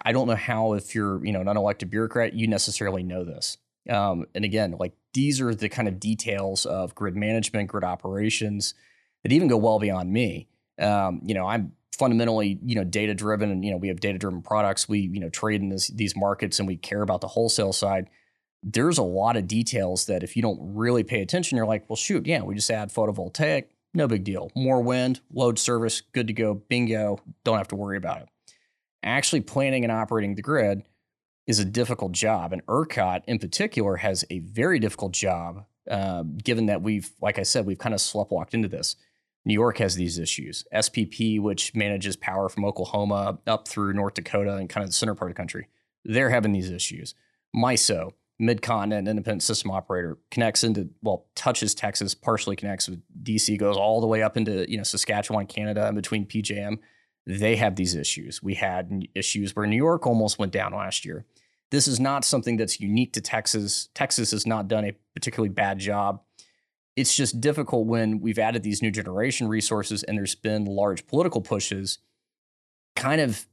I don't know how, if you're you know an unelected bureaucrat, you necessarily know this. Um, and again, like these are the kind of details of grid management, grid operations that even go well beyond me. Um, you know, I'm fundamentally you know data driven, and you know we have data driven products. We you know trade in this, these markets, and we care about the wholesale side. There's a lot of details that if you don't really pay attention, you're like, well, shoot, yeah, we just add photovoltaic, no big deal. More wind, load service, good to go, bingo, don't have to worry about it. Actually, planning and operating the grid is a difficult job. And ERCOT in particular has a very difficult job, uh, given that we've, like I said, we've kind of sleptwalked into this. New York has these issues. SPP, which manages power from Oklahoma up through North Dakota and kind of the center part of the country, they're having these issues. MISO, Mid Continent Independent System Operator, connects into, well, touches Texas, partially connects with DC, goes all the way up into, you know, Saskatchewan, Canada, and between PJM. They have these issues. We had issues where New York almost went down last year. This is not something that's unique to Texas. Texas has not done a particularly bad job. It's just difficult when we've added these new generation resources and there's been large political pushes, kind of,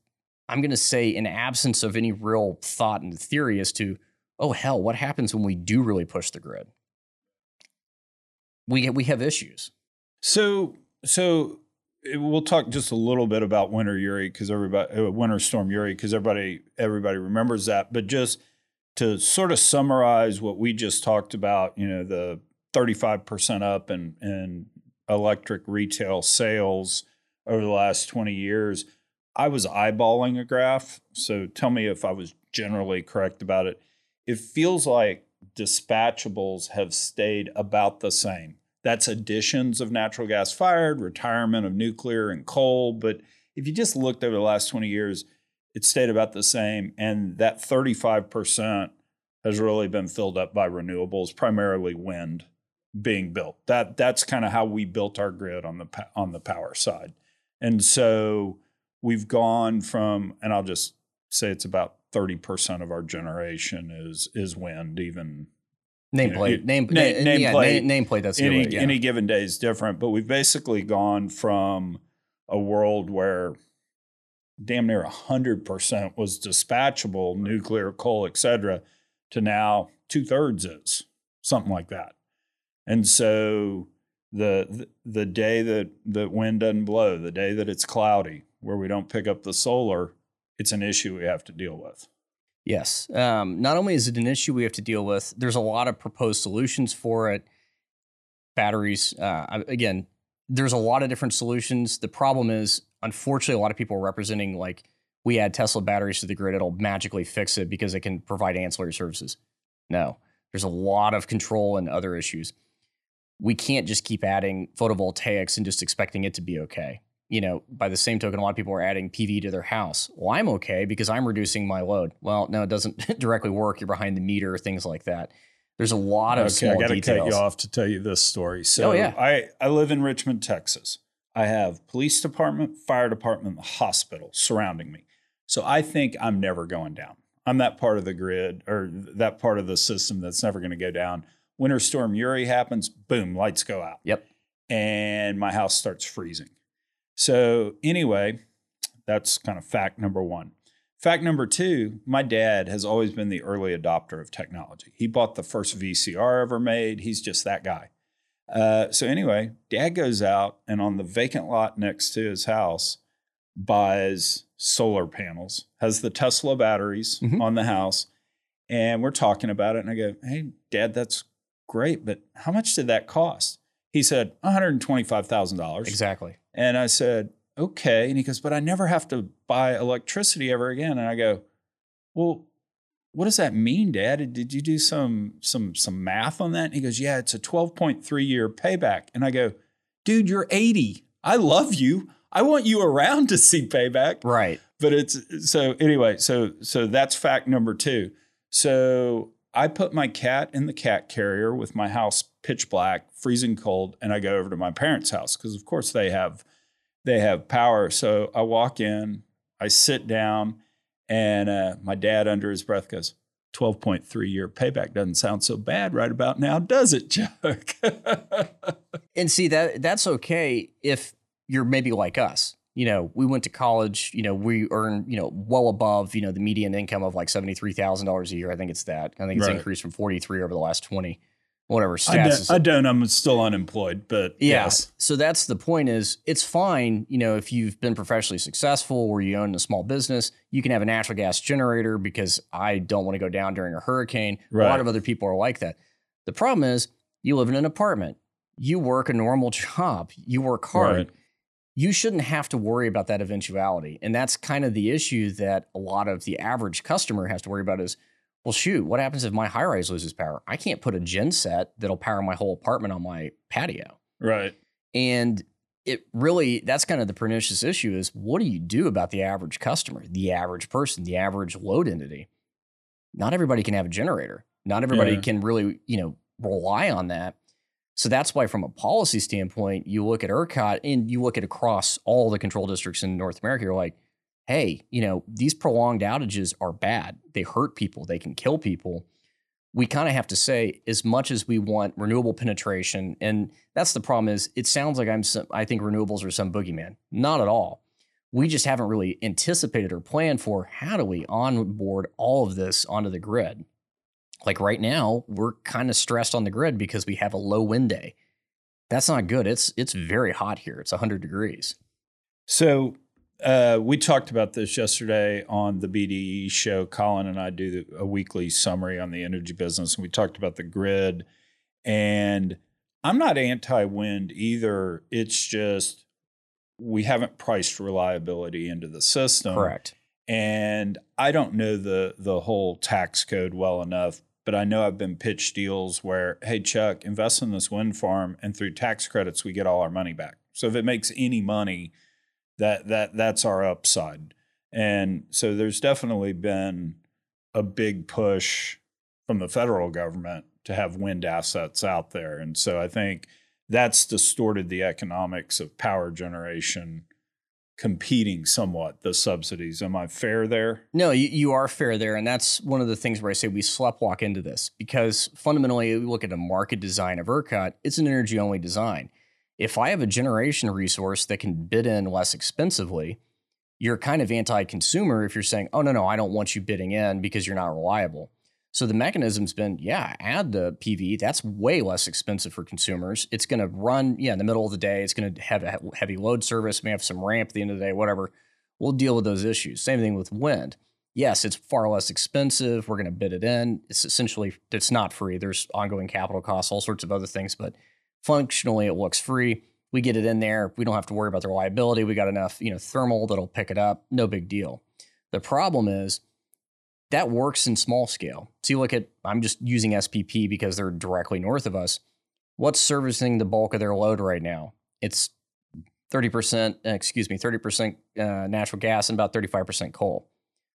I'm going to say, in absence of any real thought and theory as to, oh, hell, what happens when we do really push the grid? We, we have issues. So so eh, we'll talk just a little bit about Winter Uri because everybody uh, Winter Storm Uri because everybody everybody remembers that. But just to sort of summarize what we just talked about, you know, the 35% up in, in electric retail sales over the last 20 years. I was eyeballing a graph. So tell me if I was generally correct about it. It feels like dispatchables have stayed about the same. That's additions of natural gas fired, retirement of nuclear and coal. But if you just looked over the last 20 years, it stayed about the same. And that 35% has really been filled up by renewables, primarily wind being built. That that's kind of how we built our grid on the on the power side. And so we've gone from and I'll just say it's about 30% of our generation is is wind even Nameplate, you- name, na- na- yeah, nameplate. nameplate. That's any way, yeah. any given day is different, but we've basically gone from a world where damn near hundred percent was dispatchable, nuclear, coal, et cetera, to now two thirds is something like that. And so the the- the day that the wind doesn't blow, the day that it's cloudy, where we don't pick up the solar, it's an issue we have to deal with. Yes. Um, not only is it an issue we have to deal with, there's a lot of proposed solutions for it. Batteries, uh, again, there's a lot of different solutions. The problem is, unfortunately, a lot of people are representing like we add Tesla batteries to the grid, it'll magically fix it because it can provide ancillary services. No, there's a lot of control and other issues. We can't just keep adding photovoltaics and just expecting it to be okay. You know, by the same token, a lot of people are adding PV to their house. Well, I'm okay because I'm reducing my load. Well, no, it doesn't directly work. You're behind the meter, things like that. There's a lot of okay, small I got to cut you off to tell you this story. So Oh, yeah. I, I live in Richmond, Texas. I have police department, fire department, hospital surrounding me. So I think I'm never going down. I'm that part of the grid or that part of the system that's never going to go down. Winter storm Uri happens, boom, lights go out. Yep. And my house starts freezing. So anyway, that's kind of fact number one. Fact number two, my dad has always been the early adopter of technology. He bought the first VCR ever made. He's just that guy. Uh, so anyway, dad goes out and on the vacant lot next to his house buys solar panels, has the Tesla batteries Mhm. on the house. And we're talking about it. And I go, Hey, dad, that's great. But how much did that cost? He said, $125,000. Exactly. And I said, okay. And he goes, but I never have to buy electricity ever again. And I go, well, what does that mean, Dad? Did you do some some some math on that? And he goes, yeah, it's a 12.3 year payback. And I go, dude, you're 80. I love you. I want you around to see payback Right. but it's so anyway so so that's fact number two so i put my cat in the cat carrier with my house pitch black freezing cold and i go over to my parents house because of course they have they have power so i walk in i sit down and uh, my dad under his breath goes 12.3 year payback doesn't sound so bad right about now does it chuck And see that that's okay if you're maybe like us. You know, we went to college. You know, we earn you know well above you know the median income of like seventy three thousand dollars a year. I think it's that. I think it's Right. increased from forty three over the last twenty. Whatever I, stats. I don't i'm still unemployed but Yeah. yes So that's the point is it's fine, you know, if you've been professionally successful or you own a small business, you can have a natural gas generator because I don't want to go down during a hurricane. A lot of other people are like that. The problem is you live in an apartment. You work a normal job. You work hard. Right. You shouldn't have to worry about that eventuality. And that's kind of the issue that a lot of the average customer has to worry about is well, shoot, what happens if my high rise loses power? I can't put a gen set that'll power my whole apartment on my patio. right And it really, that's kind of the pernicious issue is what do you do about the average customer, the average person, the average load entity? Not everybody can have a generator. Not everybody Yeah. can really, you know, rely on that. So that's why, from a policy standpoint, you look at ERCOT and you look at across all the control districts in North America, you're like, hey, you know, these prolonged outages are bad. They hurt people, they can kill people. We kind of have to say, as much as we want renewable penetration, and that's the problem is it sounds like I'm some, I think renewables are some boogeyman. Not at all. We just haven't really anticipated or planned for how do we onboard all of this onto the grid. Like right now, we're kind of stressed on the grid because we have a low wind day. That's not good. It's it's very hot here. It's 100 degrees. So uh, we talked about this yesterday on the BDE show. Colin and I do the, a weekly summary on the energy business, and we talked about the grid. And I'm not anti-wind either. It's just we haven't priced reliability into the system. Correct. And I don't know the the whole tax code well enough, but I know I've been pitched deals where, hey Chuck, invest in this wind farm, and through tax credits we get all our money back. So if it makes any money, that that that's our upside. And so there's definitely been a big push from the federal government to have wind assets out there. And so I think that's distorted the economics of power generation competing somewhat the subsidies. Am I fair there? No, you, you are fair there. And that's one of the things where I say we sleptwalk into this because fundamentally, we look at a market design of ERCOT, it's an energy only design. If I have a generation resource that can bid in less expensively, you're kind of anti consumer if you're saying, oh, no, no, I don't want you bidding in because you're not reliable. So the mechanism's been, yeah, add the PV. That's way less expensive for consumers. It's going to run, yeah, in the middle of the day. It's going to have a heavy load service, may have some ramp at the end of the day, whatever. we'll deal with those issues. Same thing with wind. Yes, it's far less expensive. We're going to bid it in. It's essentially it's not free. There's ongoing capital costs, all sorts of other things, but functionally it looks free. We get it in there. We don't have to worry about the reliability. We got enough, you know, thermal that'll pick it up. No big deal. The problem is that works in small scale. So you look at I'm just using SPP because they're directly north of us. What's servicing the bulk of their load right now? It's 30%, uh, excuse me, 30% uh, natural gas and about 35% coal.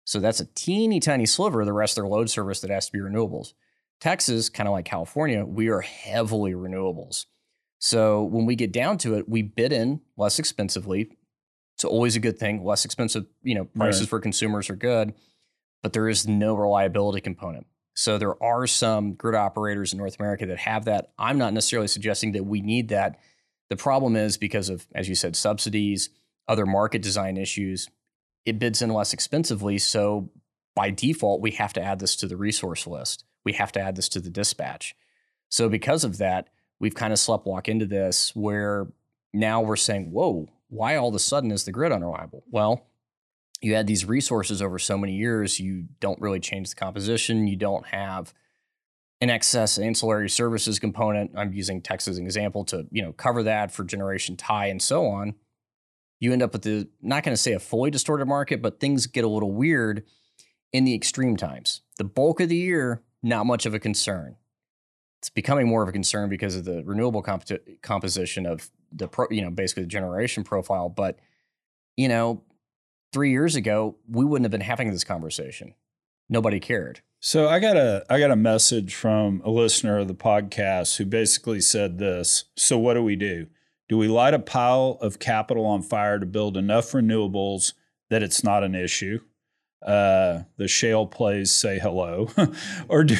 So that's a teeny tiny sliver of the rest of their load service that has to be renewables. Texas, kind of like California, we are heavily renewables. So when we get down to it, we bid in less expensively. It's always a good thing. Less expensive, you know, prices Right. for consumers are good, but there is no reliability component. So there are some grid operators in North America that have that. I'm not necessarily suggesting that we need that. The problem is because of, as you said, subsidies, other market design issues, it bids in less expensively. So by default, we have to add this to the resource list. We have to add this to the dispatch. So because of that, we've kind of sleptwalk into this where now we're saying, whoa, why all of a sudden is the grid unreliable? Well, you had these resources over so many years, you don't really change the composition. You don't have an excess ancillary services component. I'm using Texas as an example to, you know, cover that for generation tie and so on. You end up with the not going to say a fully distorted market, but things get a little weird in the extreme times. The bulk of the year, not much of a concern. It's becoming more of a concern because of the renewable comp- composition of the pro, you know, basically the generation profile. But you know, three years ago, we wouldn't have been having this conversation. Nobody cared. So I got a I got a message from a listener of the podcast who basically said this. So what do we do? Do we light a pile of capital on fire to build enough renewables that it's not an issue? Uh, the shale plays say hello, or do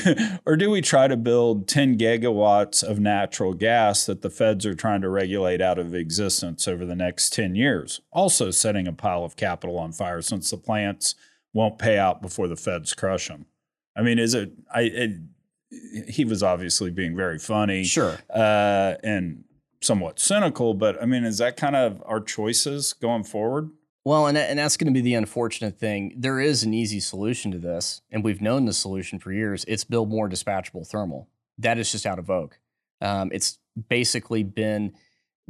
or do we try to build 10 gigawatts of natural gas that the feds are trying to regulate out of existence over the next 10 years? Also setting a pile of capital on fire since the plants won't pay out before the feds crush them. I mean, is it? I it, he was obviously being very funny, Sure. uh, and somewhat cynical. But I mean, is that kind of our choices going forward? Well, and, and that's going to be the unfortunate thing. There is an easy solution to this, and we've known the solution for years. It's build more dispatchable thermal. That is just out of vogue. Um, it's basically been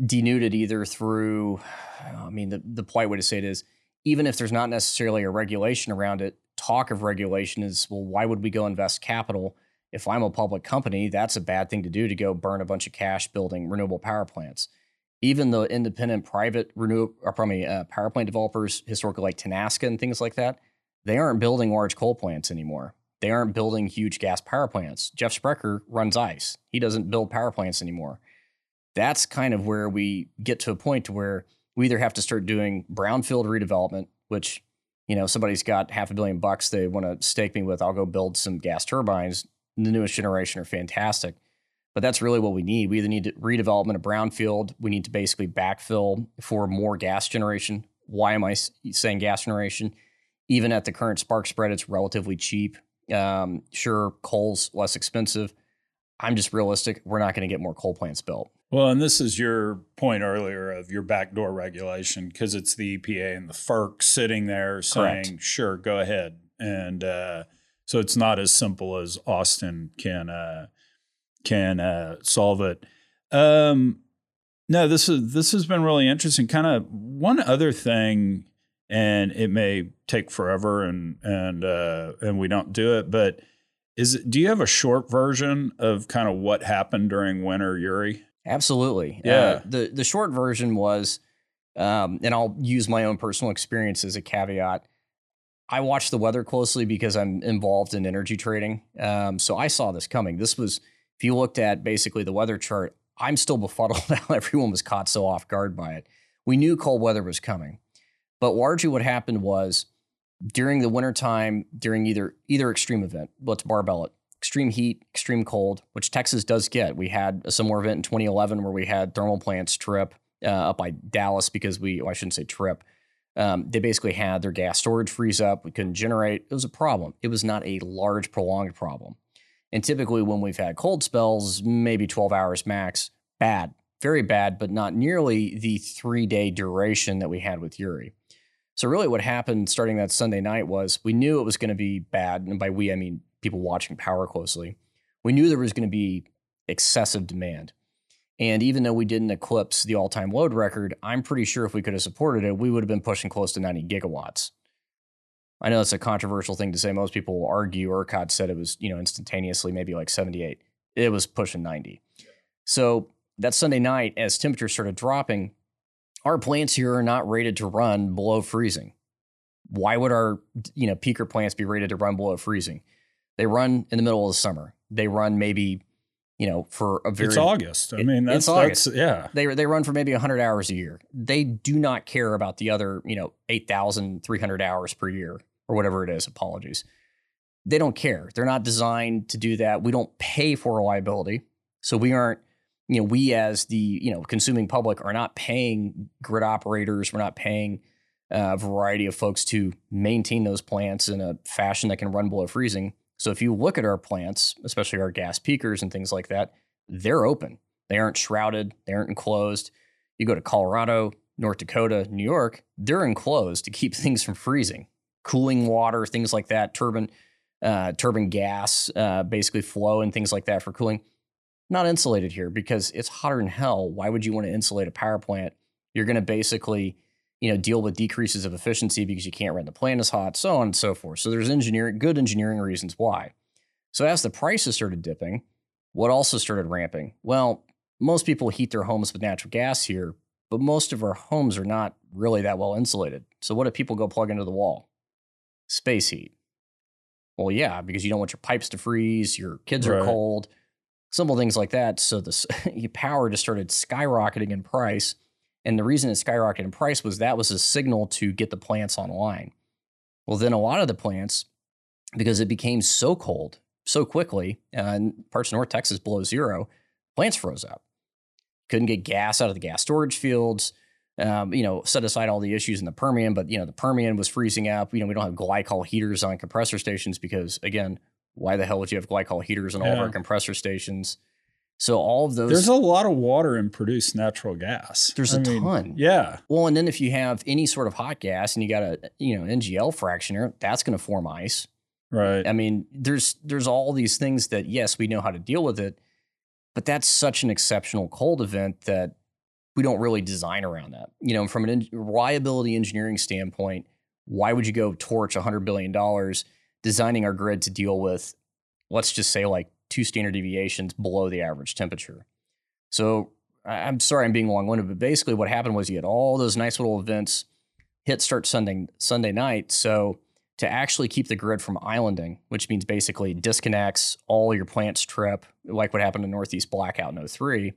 denuded either through, I mean, the, the polite way to say it is, even if there's not necessarily a regulation around it, talk of regulation is, well, why would we go invest capital? If I'm a public company, that's a bad thing to do to go burn a bunch of cash building renewable power plants even the independent private renewable, or probably uh, power plant developers, historically like Tenaska and things like that, they aren't building large coal plants anymore. They aren't building huge gas power plants. Jeff Sprecher runs ICE. He doesn't build power plants anymore. That's kind of where we get to a point where we either have to start doing brownfield redevelopment, which, you know, somebody's got half a billion bucks they want to stake me with. I'll go build some gas turbines. The newest generation are fantastic but that's really what we need. We either need to redevelopment of brownfield. We need to basically backfill for more gas generation. Why am I saying gas generation? Even at the current spark spread, it's relatively cheap. Um, sure, coal's less expensive. I'm just realistic. We're not going to get more coal plants built. Well, and this is your point earlier of your backdoor regulation because it's the EPA and the FERC sitting there saying, Correct. "Sure, go ahead." And uh, so it's not as simple as Austin can uh, can uh, solve it. Um, no, this is this has been really interesting. Kind of one other thing, and it may take forever, and and uh, and we don't do it, but. Is do you have a short version of kind of what happened during Winter Uri? Absolutely. Yeah. Uh, the the short version was, um, and I'll use my own personal experience as a caveat. I watch the weather closely because I'm involved in energy trading. Um, so I saw this coming. This was, if you looked at basically the weather chart, I'm still befuddled how everyone was caught so off guard by it. We knew cold weather was coming, but largely what happened was during the wintertime, during either either extreme event, let's barbell it, extreme heat, extreme cold, which Texas does get. We had a similar event in 2011 where we had thermal plants trip uh, up by Dallas because we, well, I shouldn't say trip. Um, they basically had their gas storage freeze up. We couldn't generate. It was a problem. It was not a large, prolonged problem. And typically, when we've had cold spells, maybe 12 hours max, bad, very bad, but not nearly the three day duration that we had with Uri. So really, what happened starting that Sunday night was we knew it was going to be bad, and by we I mean people watching power closely. We knew there was going to be excessive demand. And even though we didn't eclipse the all time load record, I'm pretty sure if we could have supported it, we would have been pushing close to 90 gigawatts. I know it's a controversial thing to say. Most people will argue. ERCOT said it was, you know, instantaneously maybe like 78. It was pushing 90. So that Sunday night, as temperatures started dropping, our plants here are not rated to run below freezing. Why would our, you know, peaker plants be rated to run below freezing? They run in the middle of the summer. They run maybe you know, for a very it's August. I it- mean, that's August. that's yeah. they they run for maybe 100 hours a year. They do not care about the other, you know, 8,300 hours per year or whatever it is. Apologies. They don't care. They're not designed to do that. We don't pay for reliability. So we aren't, you know, we as the, you know, consuming public are not paying grid operators. We're not paying uh, a variety of folks to maintain those plants in a fashion that can run below freezing. So if you look at our plants, especially our gas peakers and things like that, they're open. They aren't shrouded, they aren't enclosed. You go to Colorado, North Dakota, New York, they're enclosed to keep things from freezing. Cooling water, things like that, turbine, uh, turbine gas, uh, basically flow and things like that for cooling. Not insulated here because it's hotter than hell. Why would you want to insulate a power plant? You're going to basically, you know, deal with decreases of efficiency because you can't run the plant as hot, so on and so forth. So there's engineering, good engineering reasons why. So as the prices started dipping, what also started ramping? Well, most people heat their homes with natural gas here, but most of our homes are not really that well insulated. So what do people go plug into the wall? Space heat. Well, yeah, because you don't want your pipes to freeze, your kids are cold, simple things like that. So the your power just started skyrocketing in price. And the reason it skyrocketed in price was that was a signal to get the plants online. Well, then a lot of the plants, because it became so cold so quickly, uh, in parts of North Texas below zero, plants froze up. Couldn't get gas out of the gas storage fields. Um, you know, set aside all the issues in the Permian, but you know, the Permian was freezing up. You know, we don't have glycol heaters on compressor stations because, again, why the hell would you have glycol heaters on all of our compressor stations? So all of those. There's a lot of water in produced natural gas. There's a a ton. Yeah. Well, and then if you have any sort of hot gas and you got a you know NGL fractioner, that's going to form ice. Right. I mean, there's there's all these things that yes, we know how to deal with it, but that's such an exceptional cold event that we don't really design around that. You know, from en- reliability engineering standpoint, why would you go torch 100 billion dollars designing our grid to deal with let's just say like two standard deviations below the average temperature. So I'm sorry I'm being long-winded, but basically what happened was you had all those nice little events hit start Sunday Sunday night. So to actually keep the grid from islanding, which means basically disconnects all your plants trip, like what happened in Northeast Blackout in 03,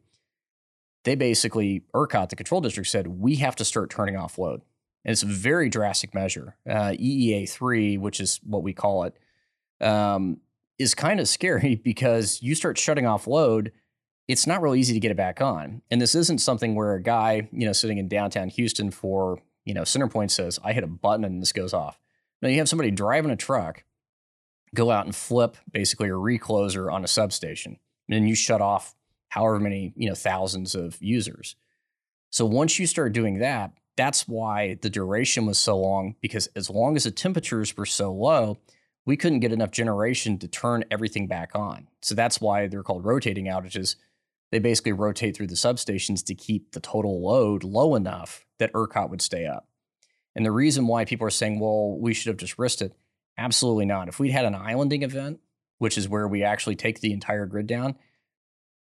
they basically, ERCOT, the control district, said, we have to start turning off load. And it's a very drastic measure. Uh, EEA3, which is what we call it, um, is kind of scary because you start shutting off load, it's not real easy to get it back on. And this isn't something where a guy, you know, sitting in downtown Houston for, you know, Centerpoint says, I hit a button and this goes off. No, you have somebody driving a truck, go out and flip basically a recloser on a substation, and then you shut off however many, you know, thousands of users. So once you start doing that, that's why the duration was so long because as long as the temperatures were so low, we couldn't get enough generation to turn everything back on. So that's why they're called rotating outages. They basically rotate through the substations to keep the total load low enough that ERCOT would stay up. And the reason why people are saying, well, we should have just risked it, absolutely not. If we'd had an islanding event, which is where we actually take the entire grid down,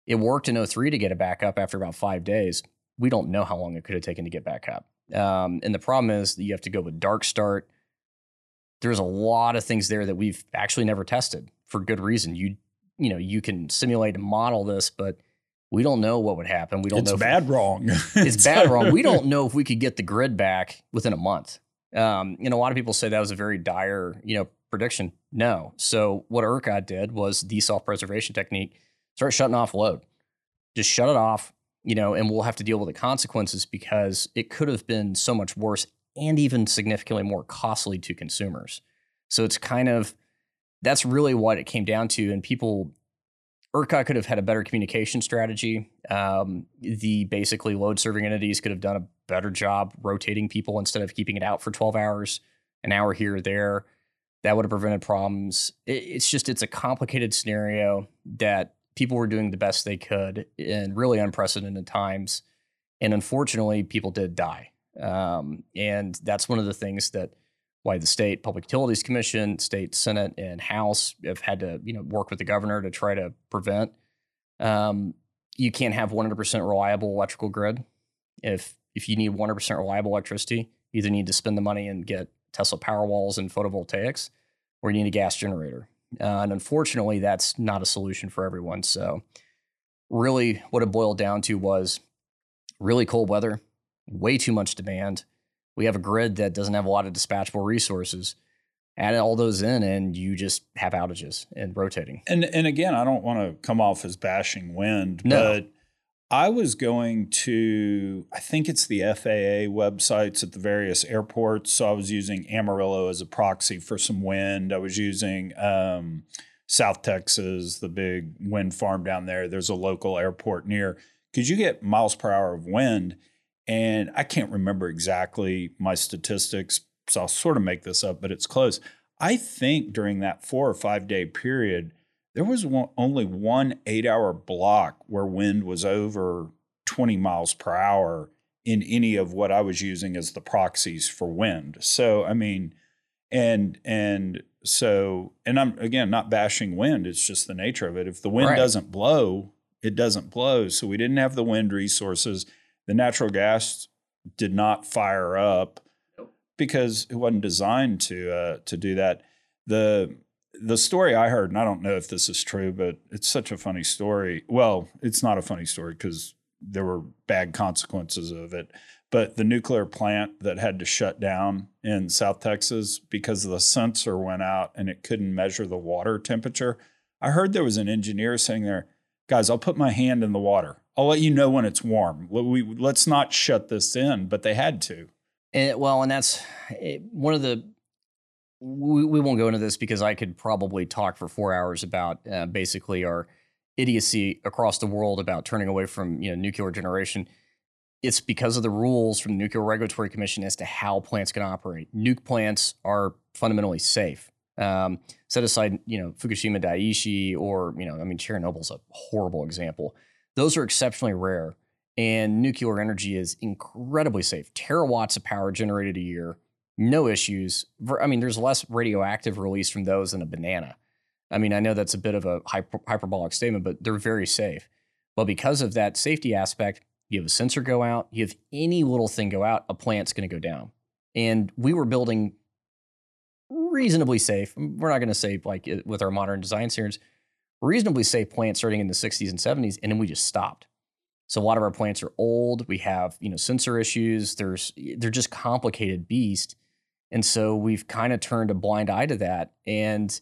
it worked in 03 to get it back up after about five days. We don't know how long it could have taken to get back up. Um, and the problem is that you have to go with dark start. There's a lot of things there that we've actually never tested for good reason. You you know you can simulate and model this, but we don't know what would happen. We don't it's know if- bad wrong. it's bad wrong. We don't know if we could get the grid back within a month. Um, and a lot of people say that was a very dire, you know, prediction. No. So what ERCOT did was the self-preservation technique, start shutting off load. Just shut it off, you know, and we'll have to deal with the consequences because it could have been so much worse and even significantly more costly to consumers. So it's kind of that's really what it came down to. And people ERCOT could have had a better communication strategy. Um, the basically load serving entities could have done a better job rotating people instead of keeping it out for 12 hours, an hour here or there. That would have prevented problems. It, it's just, it's a complicated scenario that people were doing the best they could in really unprecedented times. And unfortunately, people did die. Um, and that's one of the things that why the state public utilities commission state senate and house have had to you know work with the governor to try to prevent um, you can't have 100% reliable electrical grid if if you need 100% reliable electricity you either need to spend the money and get tesla power walls and photovoltaics or you need a gas generator uh, and unfortunately that's not a solution for everyone so really what it boiled down to was really cold weather way too much demand we have a grid that doesn't have a lot of dispatchable resources. Add all those in, and you just have outages and rotating. And and again, I don't want to come off as bashing wind, No. but I was going to, I think it's the FAA websites at the various airports. So I was using Amarillo as a proxy for some wind. I was using um, South Texas, the big wind farm down there. There's a local airport near. Because you get miles per hour of wind, and I can't remember exactly my statistics, so I'll sort of make this up, but it's close. I think during that four or five day period, there was one, only one eight hour block where wind was over 20 miles per hour in any of what I was using as the proxies for wind. So, I mean, and, and, so, and I'm again not bashing wind, it's just the nature of it. If the wind Right. doesn't blow, it doesn't blow. So we didn't have the wind resources. The natural gas did not fire up because it wasn't designed to uh, to do that. The the story I heard, and I don't know if this is true, but it's such a funny story. Well, it's not a funny story because there were bad consequences of it. But the nuclear plant that had to shut down in South Texas because the sensor went out and it couldn't measure the water temperature. I heard there was an engineer saying there, guys, I'll put my hand in the water. I'll let you know when it's warm. We, let's not shut this in, but they had to. And well, and that's it, one of the. We, we won't go into this because I could probably talk for four hours about uh, basically our idiocy across the world about turning away from you know nuclear generation. It's because of the rules from the Nuclear Regulatory Commission as to how plants can operate. Nuke plants are fundamentally safe. Um, set aside, you know, Fukushima Daiichi or you know, I mean, Chernobyl's a horrible example. Those are exceptionally rare and nuclear energy is incredibly safe. Terawatts of power generated a year, no issues. I mean, there's less radioactive release from those than a banana. I mean, I know that's a bit of a hyper- hyperbolic statement, but they're very safe. Well, because of that safety aspect, you have a sensor go out, you have any little thing go out, a plant's going to go down. And we were building reasonably safe. We're not going to say like with our modern design standards, reasonably safe plants starting in the 60s and 70s, and then we just stopped. So a lot of our plants are old. We have, you know, sensor issues. There's they're just complicated beast. And so we've kind of turned a blind eye to that. And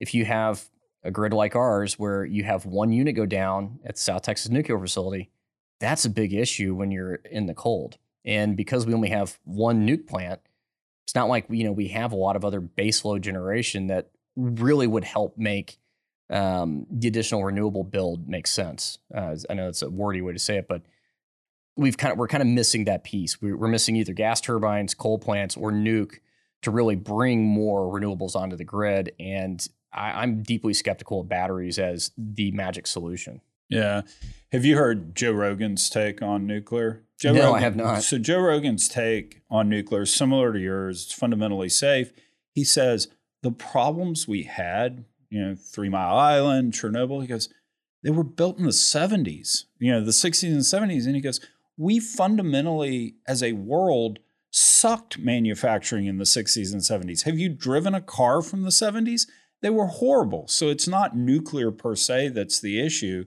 if you have a grid like ours where you have one unit go down at the South Texas nuclear facility, that's a big issue when you're in the cold. And because we only have one nuke plant, it's not like you know we have a lot of other baseload generation that really would help make um, the additional renewable build makes sense. Uh, I know it's a wordy way to say it, but we've kind of we're kind of missing that piece. We're missing either gas turbines, coal plants, or nuke to really bring more renewables onto the grid. And I, I'm deeply skeptical of batteries as the magic solution. Yeah. Have you heard Joe Rogan's take on nuclear? Joe No, I Rogan- have not. So Joe Rogan's take on nuclear is similar to yours. It's fundamentally safe. He says the problems we had, you know, Three Mile Island, Chernobyl, he goes, they were built in the 70s, you know, the 60s and 70s. And he goes, we fundamentally, as a world, sucked manufacturing in the 60s and 70s. Have you driven a car from the 70s? They were horrible. So it's not nuclear per se that's the issue.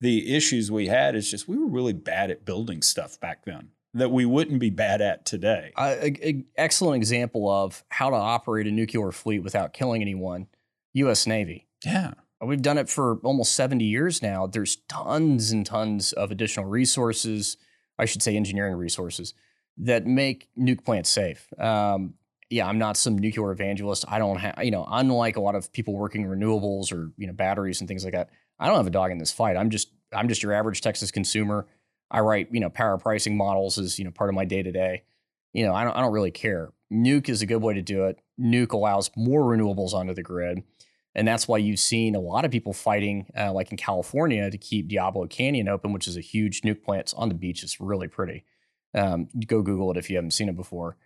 The issues we had is just we were really bad at building stuff back then that we wouldn't be bad at today. An excellent example of how to operate a nuclear fleet without killing anyone. U.S. Navy. Yeah. We've done it for almost 70 years now. There's tons and tons of additional resources, I should say engineering resources, that make nuke plants safe. Um, yeah, I'm not some nuclear evangelist. I don't have, you know, unlike a lot of people working renewables or, you know, batteries and things like that, I don't have a dog in this fight. I'm just I'm just your average Texas consumer. I write you know power pricing models as you know part of my day to day. You know I don't I don't really care. Nuke is a good way to do it. Nuke allows more renewables onto the grid. And that's why you've seen a lot of people fighting, uh, like in California, to keep Diablo Canyon open, which is a huge nuke plant. It's on the beach. It's really pretty. Um, go Google it if you haven't seen it before.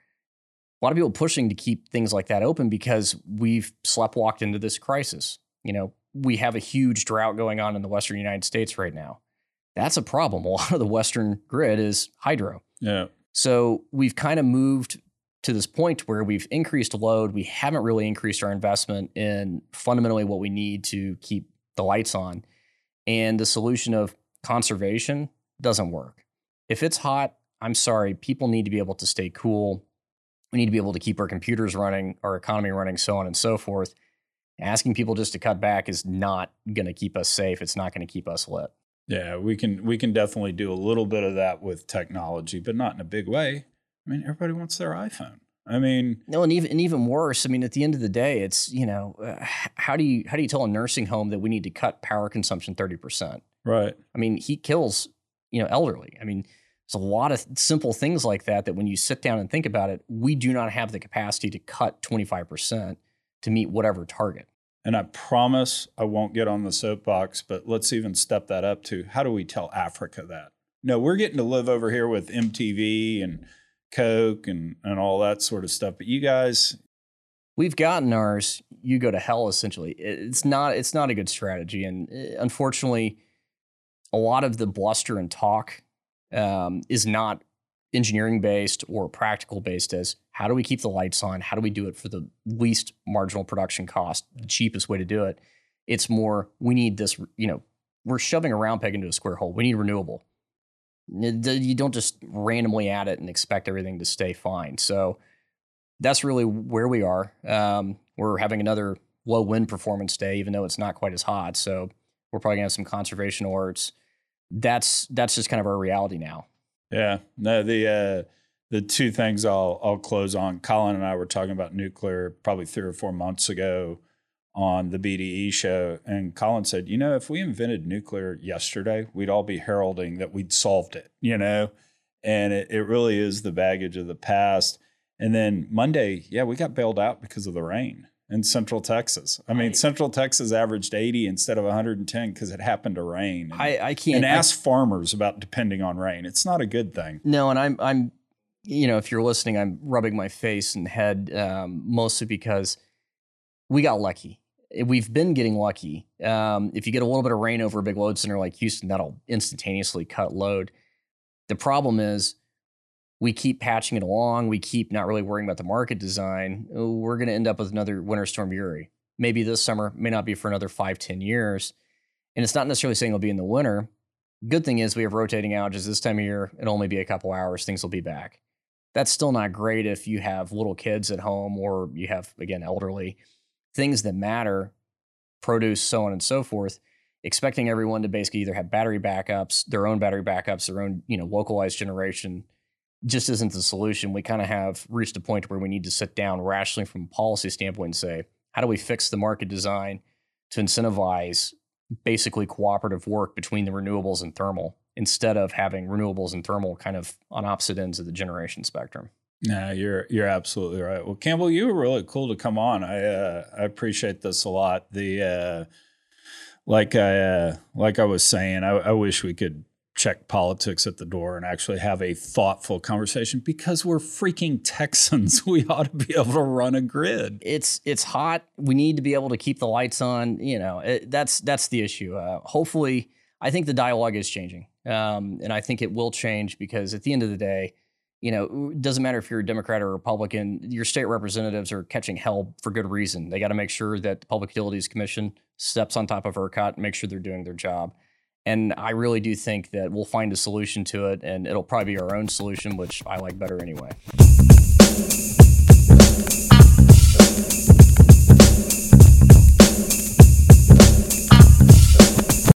A lot of people pushing to keep things like that open because we've sleptwalked into this crisis. You know, we have a huge drought going on in the Western United States right now. That's a problem. A lot of the Western grid is hydro. Yeah. So we've kind of moved to this point where we've increased load. We haven't really increased our investment in fundamentally what we need to keep the lights on. And the solution of conservation doesn't work. If it's hot, I'm sorry, people need to be able to stay cool. We need to be able to keep our computers running, our economy running, so on and so forth. Asking people just to cut back is not going to keep us safe. It's not going to keep us lit. Yeah, we can we can definitely do a little bit of that with technology, but not in a big way. I mean, everybody wants their iPhone. I mean, no, and even and even worse. I mean, at the end of the day, it's you know, uh, how do you how do you tell a nursing home that we need to cut power consumption thirty percent? Right. I mean, heat kills you know elderly. I mean, there's a lot of simple things like that that when you sit down and think about it, we do not have the capacity to cut twenty five percent to meet whatever target. And I promise I won't get on the soapbox, but let's even step that up to how do we tell Africa that? No, we're getting to live over here with MTV and Coke and, and all that sort of stuff. But you guys, we've gotten ours. You go to hell. Essentially, it's not it's not a good strategy, and uh, unfortunately, a lot of the bluster and talk um, is not engineering based or practical based. As how do we keep the lights on? How do we do it for the least marginal production cost, the cheapest way to do it? It's more we need this. You know, we're shoving a round peg into a square hole. We need renewable you don't just randomly add it and expect everything to stay fine. So that's really where we are. Um, we're having another low wind performance day, even though it's not quite as hot. So we're probably gonna have some conservation alerts. That's that's just kind of our reality now. Yeah. No, the uh, the two things I'll I'll close on. Colin and I were talking about nuclear probably three or four months ago on the BDE show, and Colin said, "You know, if we invented nuclear yesterday, we'd all be heralding that we'd solved it." You know, and it, it really is the baggage of the past. And then Monday, yeah, we got bailed out because of the rain in Central Texas. I mean, Central Texas averaged 80 instead of 110 because it happened to rain. And, I, I can't and ask I, farmers about depending on rain. It's not a good thing. No, and I'm I'm you know if you're listening, I'm rubbing my face and head um, mostly because we got lucky we've been getting lucky. Um, if you get a little bit of rain over a big load center like Houston, that'll instantaneously cut load. The problem is we keep patching it along. We keep not really worrying about the market design. Uh, we're going to end up with another winter storm Uri. Maybe this summer, may not be for another five, ten years. And it's not necessarily saying it'll be in the winter. Good thing is we have rotating outages this time of year. It'll only be a couple hours. Things will be back. That's still not great if you have little kids at home or you have, again, elderly things that matter, produce, so on and so forth, expecting everyone to basically either have battery backups, their own battery backups, their own, you know, localized generation just isn't the solution. We kind of have reached a point where we need to sit down rationally from a policy standpoint and say, how do we fix the market design to incentivize basically cooperative work between the renewables and thermal instead of having renewables and thermal kind of on opposite ends of the generation spectrum? No, you're you're absolutely right. Well, Campbell, you were really cool to come on. I uh, I appreciate this a lot. The uh, like I uh, like I was saying, I, I wish we could check politics at the door and actually have a thoughtful conversation because we're freaking Texans. We ought to be able to run a grid. It's it's hot. We need to be able to keep the lights on. You know, it, that's that's the issue. Uh, hopefully, I think the dialogue is changing, um, and I think it will change because at the end of the day you know, it doesn't matter if you're a Democrat or Republican, your state representatives are catching hell for good reason. They got to make sure that the Public Utilities Commission steps on top of ERCOT and make sure they're doing their job. And I really do think that we'll find a solution to it, and it'll probably be our own solution, which I like better anyway.